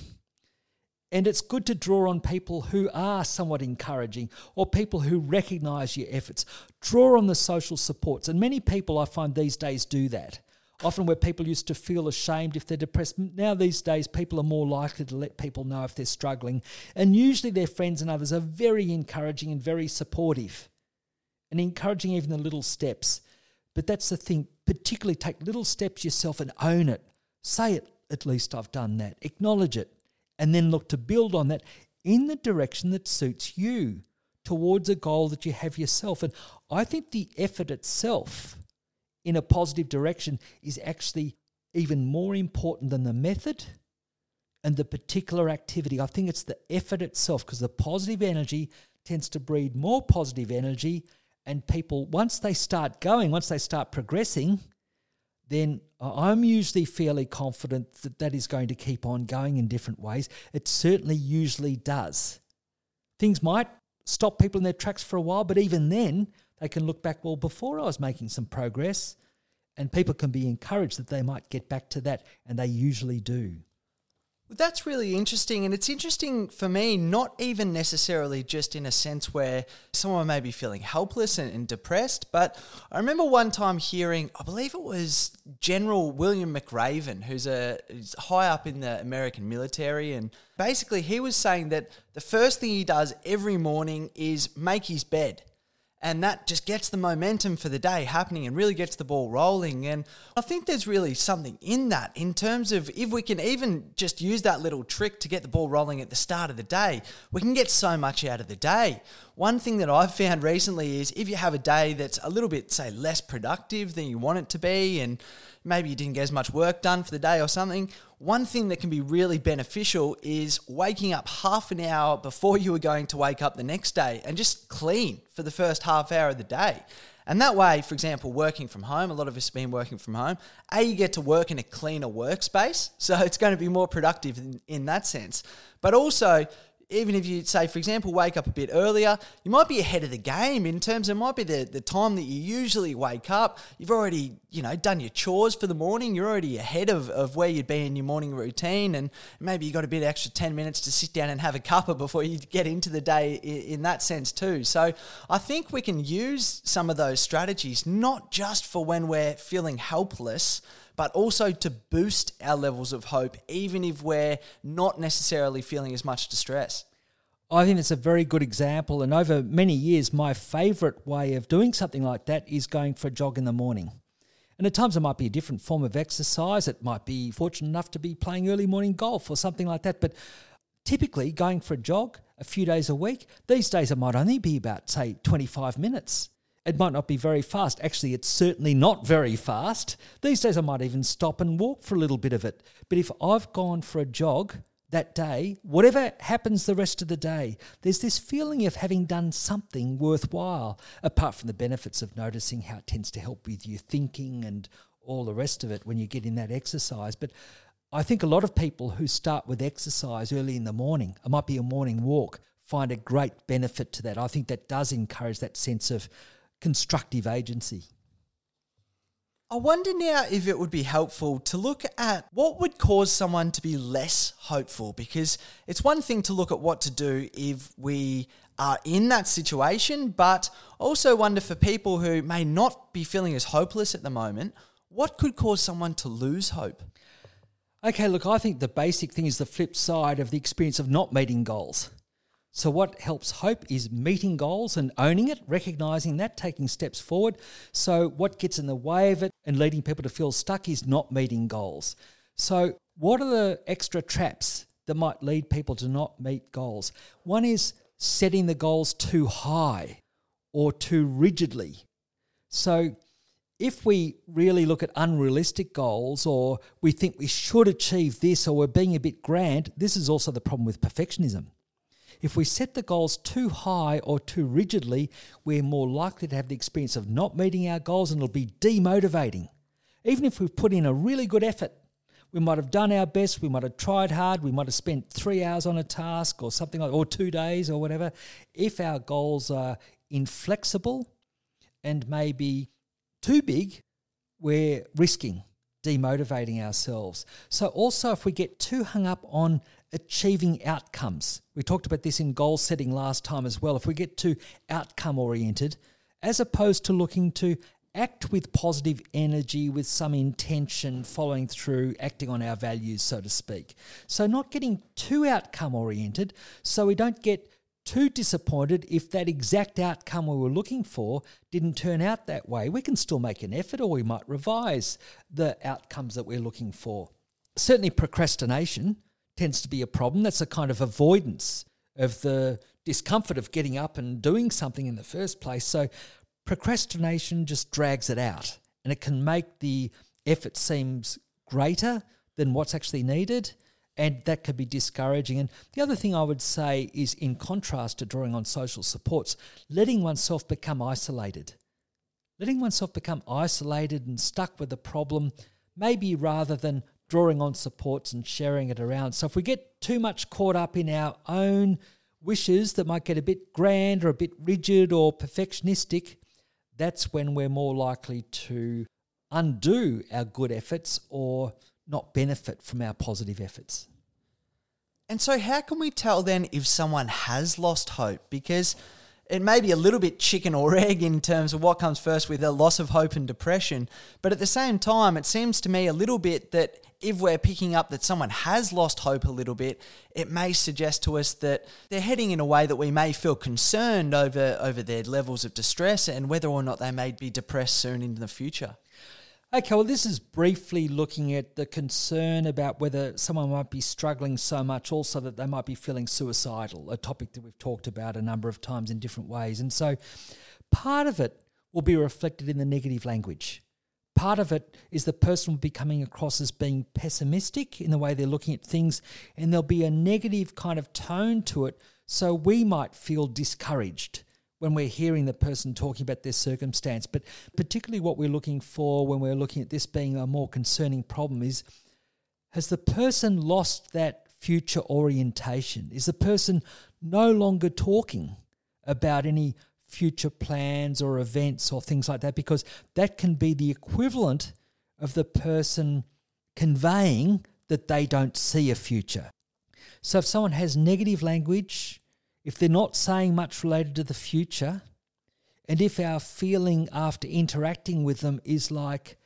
And it's good to draw on people who are somewhat encouraging or people who recognize your efforts. Draw on the social supports. And many people I find these days do that. Often, where people used to feel ashamed if they're depressed, now these days people are more likely to let people know if they're struggling. And usually, their friends and others are very encouraging and very supportive and encouraging even the little steps. But that's the thing, particularly take little steps yourself and own it. Say it, at least I've done that. Acknowledge it and then look to build on that in the direction that suits you towards a goal that you have yourself. And I think the effort itself in a positive direction is actually even more important than the method and the particular activity. I think it's the effort itself because the positive energy tends to breed more positive energy. And people, once they start going, once they start progressing, then I'm usually fairly confident that that is going to keep on going in different ways. It certainly usually does. Things might stop people in their tracks for a while, but even then, they can look back, well, before I was making some progress, and people can be encouraged that they might get back to that, and they usually do. That's really interesting. And it's interesting for me, not even necessarily just in a sense where someone may be feeling helpless and, and, depressed, but I remember one time hearing, I believe it was General William McRaven, who's a who's high up in the American military. And basically, he was saying that the first thing he does every morning is make his bed and that just gets the momentum for the day happening and really gets the ball rolling. And I think there's really something in that in terms of if we can even just use that little trick to get the ball rolling at the start of the day, we can get so much out of the day. One thing that I've found recently is if you have a day that's a little bit, say, less productive than you want it to be, and maybe you didn't get as much work done for the day or something, one thing that can be really beneficial is waking up half an hour before you are going to wake up the next day and just clean for the first half hour of the day. And that way, for example, working from home, a lot of us have been working from home. A, you get to work in a cleaner workspace, so it's going to be more productive in, in that sense. But also, even if you say, for example, wake up a bit earlier, you might be ahead of the game in terms of it might be the, the time that you usually wake up. You've already, you know, done your chores for the morning. You're already ahead of, of where you'd be in your morning routine. And maybe you've got a bit extra 10 minutes to sit down and have a cuppa before you get into the day in, in that sense too. So I think we can use some of those strategies, not just for when we're feeling helpless, but also to boost our levels of hope, even if we're not necessarily feeling as much distress. I think it's a very good example. And over many years, my favourite way of doing something like that is going for a jog in the morning. And at times it might be a different form of exercise. It might be fortunate enough to be playing early morning golf or something like that. But typically, going for a jog a few days a week. These days, it might only be about, say, 25 minutes. It might not be very fast. Actually, it's certainly not very fast. These days, I might even stop and walk for a little bit of it. But if I've gone for a jog that day, whatever happens the rest of the day, there's this feeling of having done something worthwhile, apart from the benefits of noticing how it tends to help with your thinking and all the rest of it when you get in that exercise. But I think a lot of people who start with exercise early in the morning, it might be a morning walk, find a great benefit to that. I think that does encourage that sense of constructive agency. I wonder now if it would be helpful to look at what would cause someone to be less hopeful because it's one thing to look at what to do if we are in that situation, but also wonder for people who may not be feeling as hopeless at the moment, what could cause someone to lose hope? Okay, look, I think the basic thing is the flip side of the experience of not meeting goals. So, what helps hope is meeting goals and owning it, recognizing that, taking steps forward. So, what gets in the way of it and leading people to feel stuck is not meeting goals. So, what are the extra traps that might lead people to not meet goals? One is setting the goals too high or too rigidly. So, if we really look at unrealistic goals or we think we should achieve this or we're being a bit grand, this is also the problem with perfectionism. If we set the goals too high or too rigidly, we're more likely to have the experience of not meeting our goals and it'll be demotivating. Even if we've put in a really good effort, we might have done our best, we might have tried hard, we might have spent three hours on a task or something like or two days or whatever. If our goals are inflexible and maybe too big, we're risking demotivating ourselves. So, also, if we get too hung up on achieving outcomes, we talked about this in goal setting last time as well. If we get too outcome oriented, as opposed to looking to act with positive energy, with some intention, following through, acting on our values, so to speak. So, not getting too outcome oriented, so we don't get too disappointed if that exact outcome we were looking for didn't turn out that way. We can still make an effort or we might revise the outcomes that we're looking for. Certainly, procrastination tends to be a problem. That's a kind of avoidance of the discomfort of getting up and doing something in the first place. So, procrastination just drags it out and it can make the effort seems greater than what's actually needed and that could be discouraging. And the other thing I would say is, in contrast to drawing on social supports, letting oneself become isolated. Letting oneself become isolated and stuck with the problem, maybe rather than drawing on supports and sharing it around. So, if we get too much caught up in our own wishes that might get a bit grand or a bit rigid or perfectionistic, that's when we're more likely to undo our good efforts or not benefit from our positive efforts. And so, how can we tell then if someone has lost hope? Because it may be a little bit chicken or egg in terms of what comes first with a loss of hope and depression. But at the same time, it seems to me a little bit that if we're picking up that someone has lost hope a little bit, it may suggest to us that they're heading in a way that we may feel concerned over, over their levels of distress and whether or not they may be depressed soon in the future. Okay, well, this is briefly looking at the concern about whether someone might be struggling so much also that they might be feeling suicidal, a topic that we've talked about a number of times in different ways. And so part of it will be reflected in the negative language. Part of it is the person will be coming across as being pessimistic in the way they're looking at things, and there'll be a negative kind of tone to it. So we might feel discouraged when we're hearing the person talking about their circumstance. But particularly what we're looking for when we're looking at this being a more concerning problem is has the person lost that future orientation? Is the person no longer talking about any future plans or events or things like that? Because that can be the equivalent of the person conveying that they don't see a future. So if someone has negative language, if they're not saying much related to the future, and if our feeling after interacting with them is like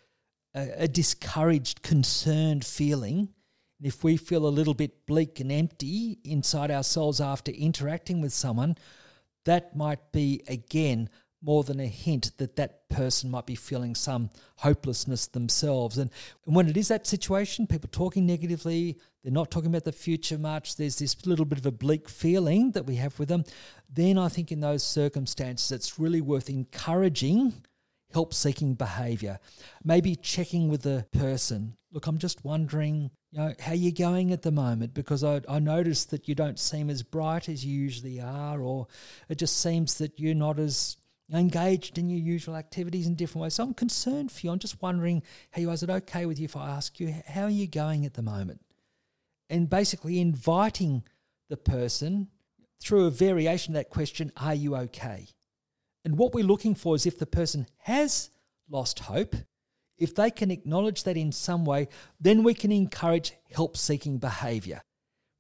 a, a discouraged, concerned feeling, and if we feel a little bit bleak and empty inside ourselves after interacting with someone, that might be again more than a hint that that person might be feeling some hopelessness themselves. And, and when it is that situation, people talking negatively, they're not talking about the future much, there's this little bit of a bleak feeling that we have with them, then I think in those circumstances it's really worth encouraging help seeking behavior. Maybe checking with the person. Look, I'm just wondering, you know, how you're going at the moment because I, I noticed that you don't seem as bright as you usually are, or it just seems that you're not as engaged in your usual activities in different ways. So I'm concerned for you. I'm just wondering how you are. Is it okay with you if I ask you, how are you going at the moment? And basically inviting the person through a variation of that question, are you okay? And what we're looking for is if the person has lost hope, if they can acknowledge that in some way, then we can encourage help seeking behavior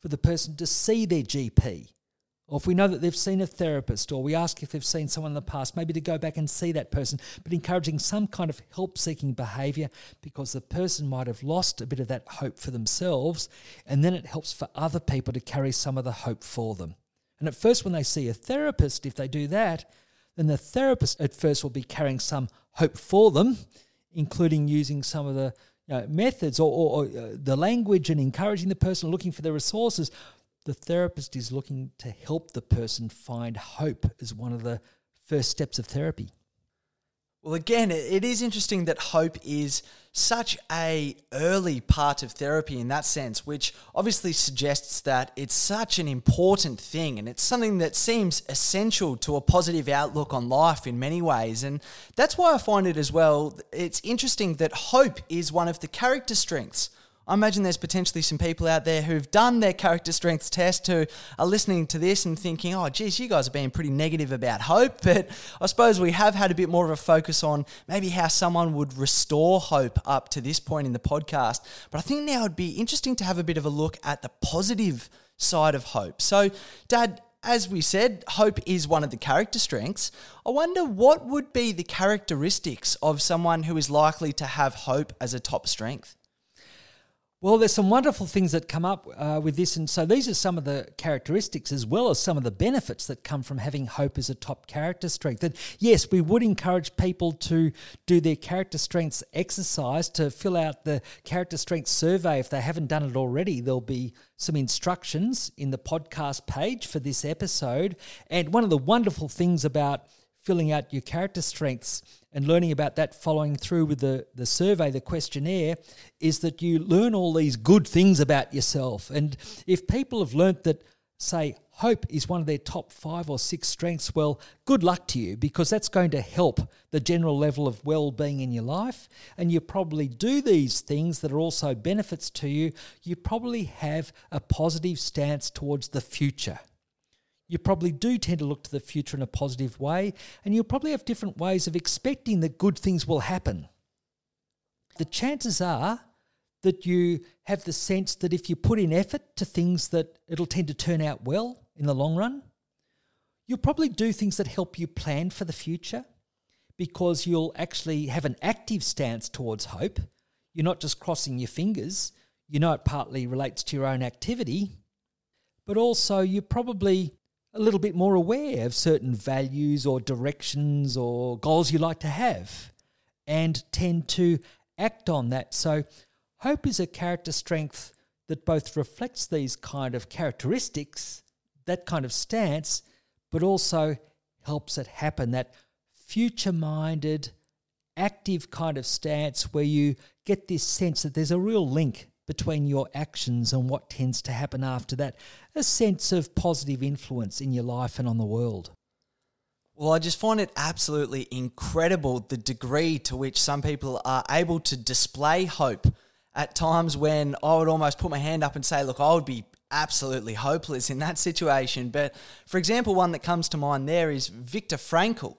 for the person to see their GP. Or if we know that they've seen a therapist, or we ask if they've seen someone in the past, maybe to go back and see that person, but encouraging some kind of help seeking behavior because the person might have lost a bit of that hope for themselves, and then it helps for other people to carry some of the hope for them. And at first, when they see a therapist, if they do that, then the therapist at first will be carrying some hope for them, including using some of the you know, methods or, or, or uh, the language and encouraging the person looking for the resources. The therapist is looking to help the person find hope as one of the first steps of therapy. Well, again, it is interesting that hope is such a early part of therapy in that sense, which obviously suggests that it's such an important thing and it's something that seems essential to a positive outlook on life in many ways. And that's why I find it as well. It's interesting that hope is one of the character strengths I imagine there's potentially some people out there who've done their character strengths test who are listening to this and thinking, oh, geez, you guys are being pretty negative about hope. But I suppose we have had a bit more of a focus on maybe how someone would restore hope up to this point in the podcast. But I think now it'd be interesting to have a bit of a look at the positive side of hope. So, Dad, as we said, hope is one of the character strengths. I wonder what would be the characteristics of someone who is likely to have hope as a top strength? Well, there's some wonderful things that come up uh, with this. And so these are some of the characteristics as well as some of the benefits that come from having hope as a top character strength. And yes, we would encourage people to do their character strengths exercise, to fill out the character strength survey if they haven't done it already. There'll be some instructions in the podcast page for this episode. And one of the wonderful things about filling out your character strengths and learning about that following through with the, the survey, the questionnaire, is that you learn all these good things about yourself. And if people have learnt that, say, hope is one of their top five or six strengths, well, good luck to you because that's going to help the general level of well being in your life. And you probably do these things that are also benefits to you. You probably have a positive stance towards the future you probably do tend to look to the future in a positive way, and you'll probably have different ways of expecting that good things will happen. The chances are that you have the sense that if you put in effort to things that it'll tend to turn out well in the long run. You'll probably do things that help you plan for the future because you'll actually have an active stance towards hope. You're not just crossing your fingers. You know it partly relates to your own activity, but also you probably a little bit more aware of certain values or directions or goals you like to have and tend to act on that. So, hope is a character strength that both reflects these kind of characteristics, that kind of stance, but also helps it happen. That future minded, active kind of stance where you get this sense that there's a real link between your actions and what tends to happen after that, a sense of positive influence in your life and on the world. Well, I just find it absolutely incredible the degree to which some people are able to display hope at times when I would almost put my hand up and say, Look, I would be absolutely hopeless in that situation. But for example, one that comes to mind there is Viktor Frankl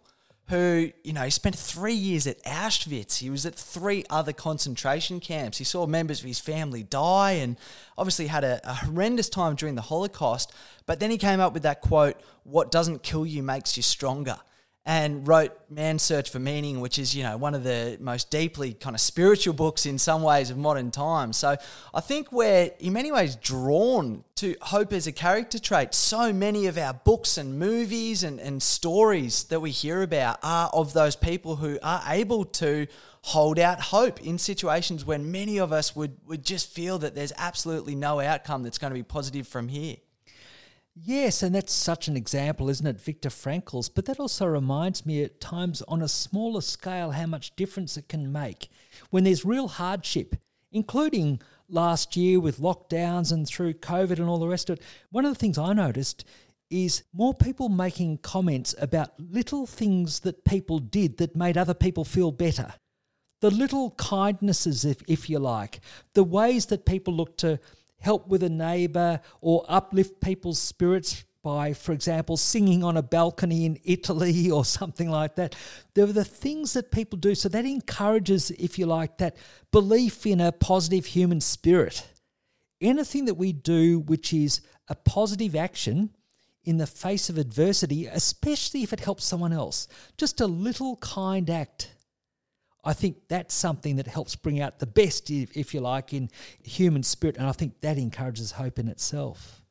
who, you know, spent three years at Auschwitz. He was at three other concentration camps. He saw members of his family die and obviously had a, a, horrendous time during the Holocaust. But then he came up with that quote, What doesn't kill you makes you stronger. And wrote Man's Search for Meaning, which is, you know, one of the most deeply kind of spiritual books in some ways of modern times. So I think we're in many ways drawn to hope as a character trait. So many of our books and movies and, and stories that we hear about are of those people who are able to hold out hope in situations when many of us would, would just feel that there's absolutely no outcome that's going to be positive from here. Yes, and that's such an example, isn't it, Viktor Frankl's? But that also reminds me at times on a smaller scale how much difference it can make when there's real hardship, including last year with lockdowns and through COVID and all the rest of it. One of the things I noticed is more people making comments about little things that people did that made other people feel better. The little kindnesses, if, if you like, the ways that people look to help with a neighbor, or uplift people's spirits by, for example, singing on a balcony in Italy or something like that. There are the things that people do. So that encourages, if you like, that belief in a positive human spirit. Anything that we do which is a positive action in the face of adversity, especially if it helps someone else, just a little kind act I think that's something that helps bring out the best, if, if you like, in human spirit. And I think that encourages hope in itself.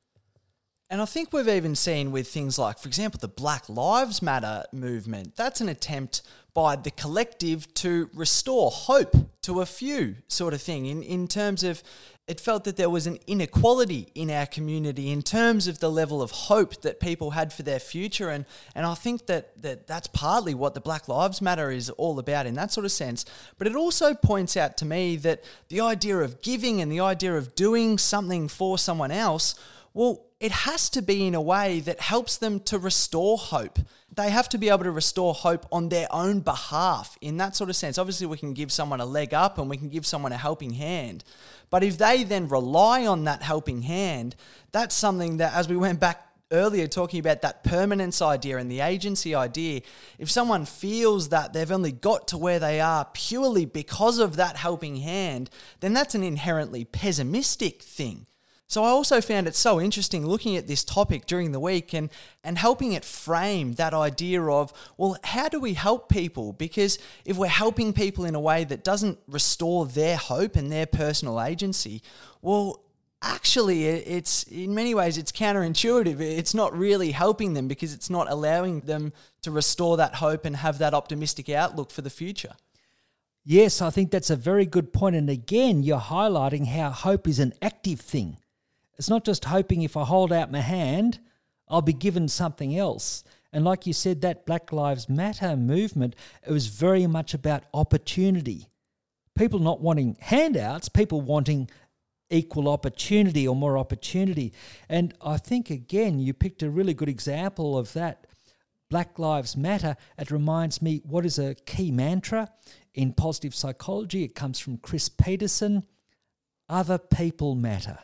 And I think we've even seen with things like, for example, the Black Lives Matter movement. That's an attempt by the collective to restore hope to a few, sort of thing, in, in terms of it felt that there was an inequality in our community in terms of the level of hope that people had for their future and and I think that, that that's partly what the Black Lives Matter is all about in that sort of sense but it also points out to me that the idea of giving and the idea of doing something for someone else well it has to be in a way that helps them to restore hope. They have to be able to restore hope on their own behalf in that sort of sense. Obviously, we can give someone a leg up and we can give someone a helping hand. But if they then rely on that helping hand, that's something that, as we went back earlier talking about that permanence idea and the agency idea, if someone feels that they've only got to where they are purely because of that helping hand, then that's an inherently pessimistic thing. So I also found it so interesting looking at this topic during the week and, and helping it frame that idea of, well, how do we help people? Because if we're helping people in a way that doesn't restore their hope and their personal agency, well, actually it's in many ways it's counterintuitive. It's not really helping them because it's not allowing them to restore that hope and have that optimistic outlook for the future. Yes i think that's a very good point. And again you're highlighting how hope is an active thing it's not just hoping if I hold out my hand, I'll be given something else. And like you said, that Black Lives Matter movement, it was very much about opportunity. People not wanting handouts, people wanting equal opportunity or more opportunity. And I think, again, you picked a really good example of that. Black Lives Matter, it reminds me what is a key mantra in positive psychology. It comes from Chris Peterson other people matter.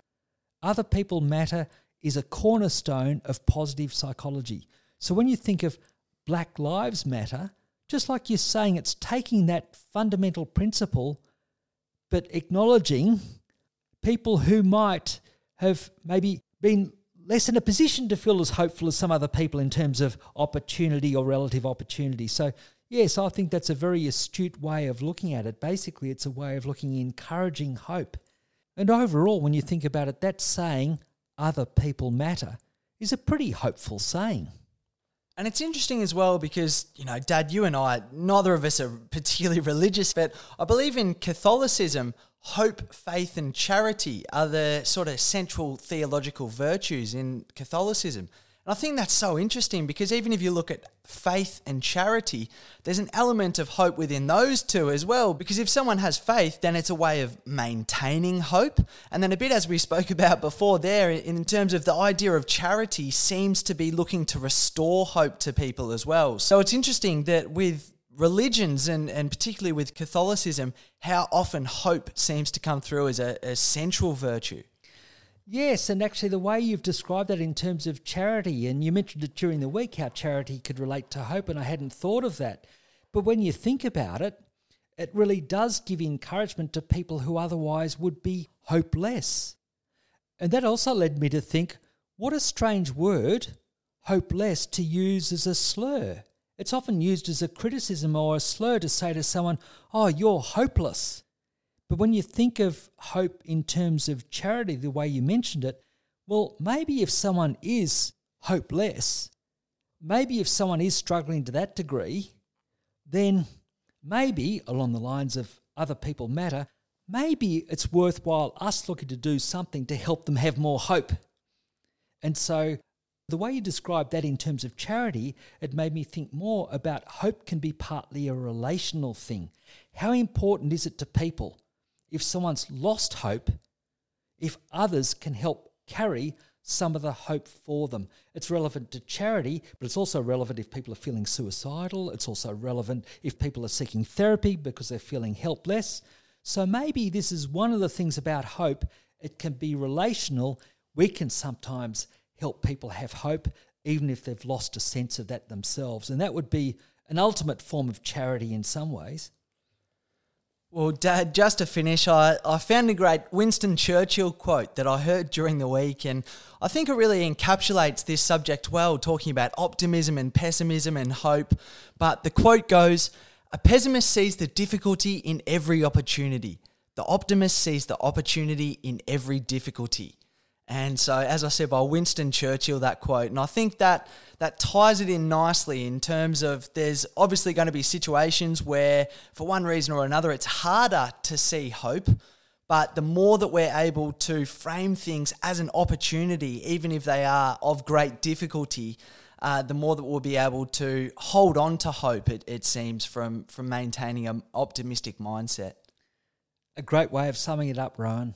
Other people matter is a cornerstone of positive psychology. So when you think of Black Lives Matter, just like you're saying, it's taking that fundamental principle, but acknowledging people who might have maybe been less in a position to feel as hopeful as some other people in terms of opportunity or relative opportunity. So, yes, I think that's a very astute way of looking at it. Basically, it's a way of looking encouraging hope. And overall, when you think about it, that saying, other people matter, is a pretty hopeful saying. And it's interesting as well because, you know, Dad, you and I, neither of us are particularly religious, but I believe in Catholicism, hope, faith, and charity are the sort of central theological virtues in Catholicism. And I think that's so interesting because even if you look at faith and charity, there's an element of hope within those two as well. Because if someone has faith, then it's a way of maintaining hope. And then a bit as we spoke about before there, in terms of the idea of charity, seems to be looking to restore hope to people as well. So it's interesting that with religions and, and particularly with Catholicism, how often hope seems to come through as a, a central virtue. Yes, and actually, the way you've described that in terms of charity, and you mentioned it during the week how charity could relate to hope, and I hadn't thought of that. But when you think about it, it really does give encouragement to people who otherwise would be hopeless. And that also led me to think what a strange word, hopeless, to use as a slur. It's often used as a criticism or a slur to say to someone, Oh, you're hopeless. But when you think of hope in terms of charity, the way you mentioned it, well, maybe if someone is hopeless, maybe if someone is struggling to that degree, then maybe along the lines of other people matter, maybe it's worthwhile us looking to do something to help them have more hope. And so the way you described that in terms of charity, it made me think more about hope can be partly a relational thing. How important is it to people if someone's lost hope, if others can help carry some of the hope for them. It's relevant to charity, but it's also relevant if people are feeling suicidal. It's also relevant if people are seeking therapy because they're feeling helpless. So maybe this is one of the things about hope. It can be relational. We can sometimes help people have hope, even if they've lost a sense of that themselves. And that would be an ultimate form of charity in some ways. Well, Dad, just to finish, I, I found a great Winston Churchill quote that I heard during the week, and I think it really encapsulates this subject well, talking about optimism and pessimism and hope. But the quote goes A pessimist sees the difficulty in every opportunity, the optimist sees the opportunity in every difficulty. And so, as I said by Winston Churchill, that quote, and I think that that ties it in nicely in terms of there's obviously going to be situations where, for one reason or another, it's harder to see hope. But the more that we're able to frame things as an opportunity, even if they are of great difficulty, uh, the more that we'll be able to hold on to hope, it, it seems, from, from maintaining an optimistic mindset. A great way of summing it up, Rowan.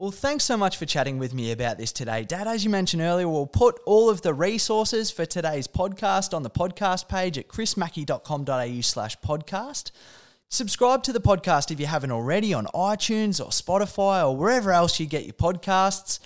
Well, thanks so much for chatting with me about this today. Dad, as you mentioned earlier, we'll put all of the resources for today's podcast on the podcast page at chrismackey.com.au slash podcast. Subscribe to the podcast if you haven't already on iTunes or Spotify or wherever else you get your podcasts.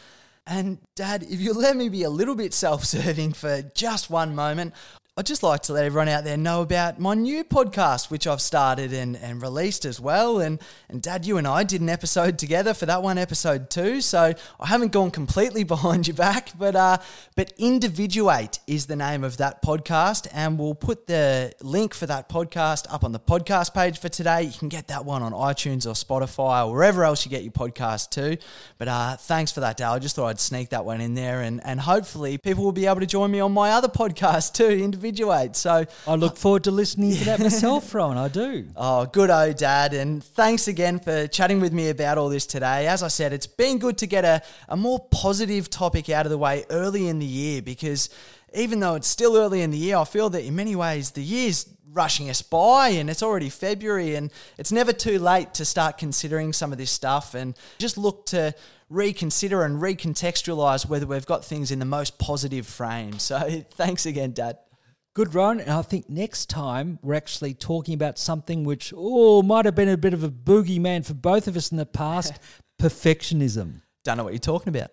And Dad, if you'll let me be a little bit self serving for just one moment, I'd just like to let everyone out there know about my new podcast, which I've started and, and released as well. And, and Dad, you and I did an episode together for that one, episode two. So I haven't gone completely behind your back, but, uh, but Individuate is the name of that podcast. And we'll put the link for that podcast up on the podcast page for today. You can get that one on iTunes or Spotify or wherever else you get your podcast too. But uh, thanks for that, Dad. I just thought I'd sneak that one in there. And, and hopefully people will be able to join me on my other podcast too, individuate. So I look uh, forward to listening to that myself, Rowan. I do. Oh, good, oh, Dad. And thanks again for chatting with me about all this today. As I said, it's been good to get a, a more positive topic out of the way early in the year because even though it's still early in the year, I feel that in many ways the year's rushing us by and it's already February and it's never too late to start considering some of this stuff and just look to reconsider and recontextualize whether we've got things in the most positive frame. So thanks again, Dad. Good, Rowan. And I think next time we're actually talking about something which, oh, might have been a bit of a boogeyman for both of us in the past perfectionism. Don't know what you're talking about.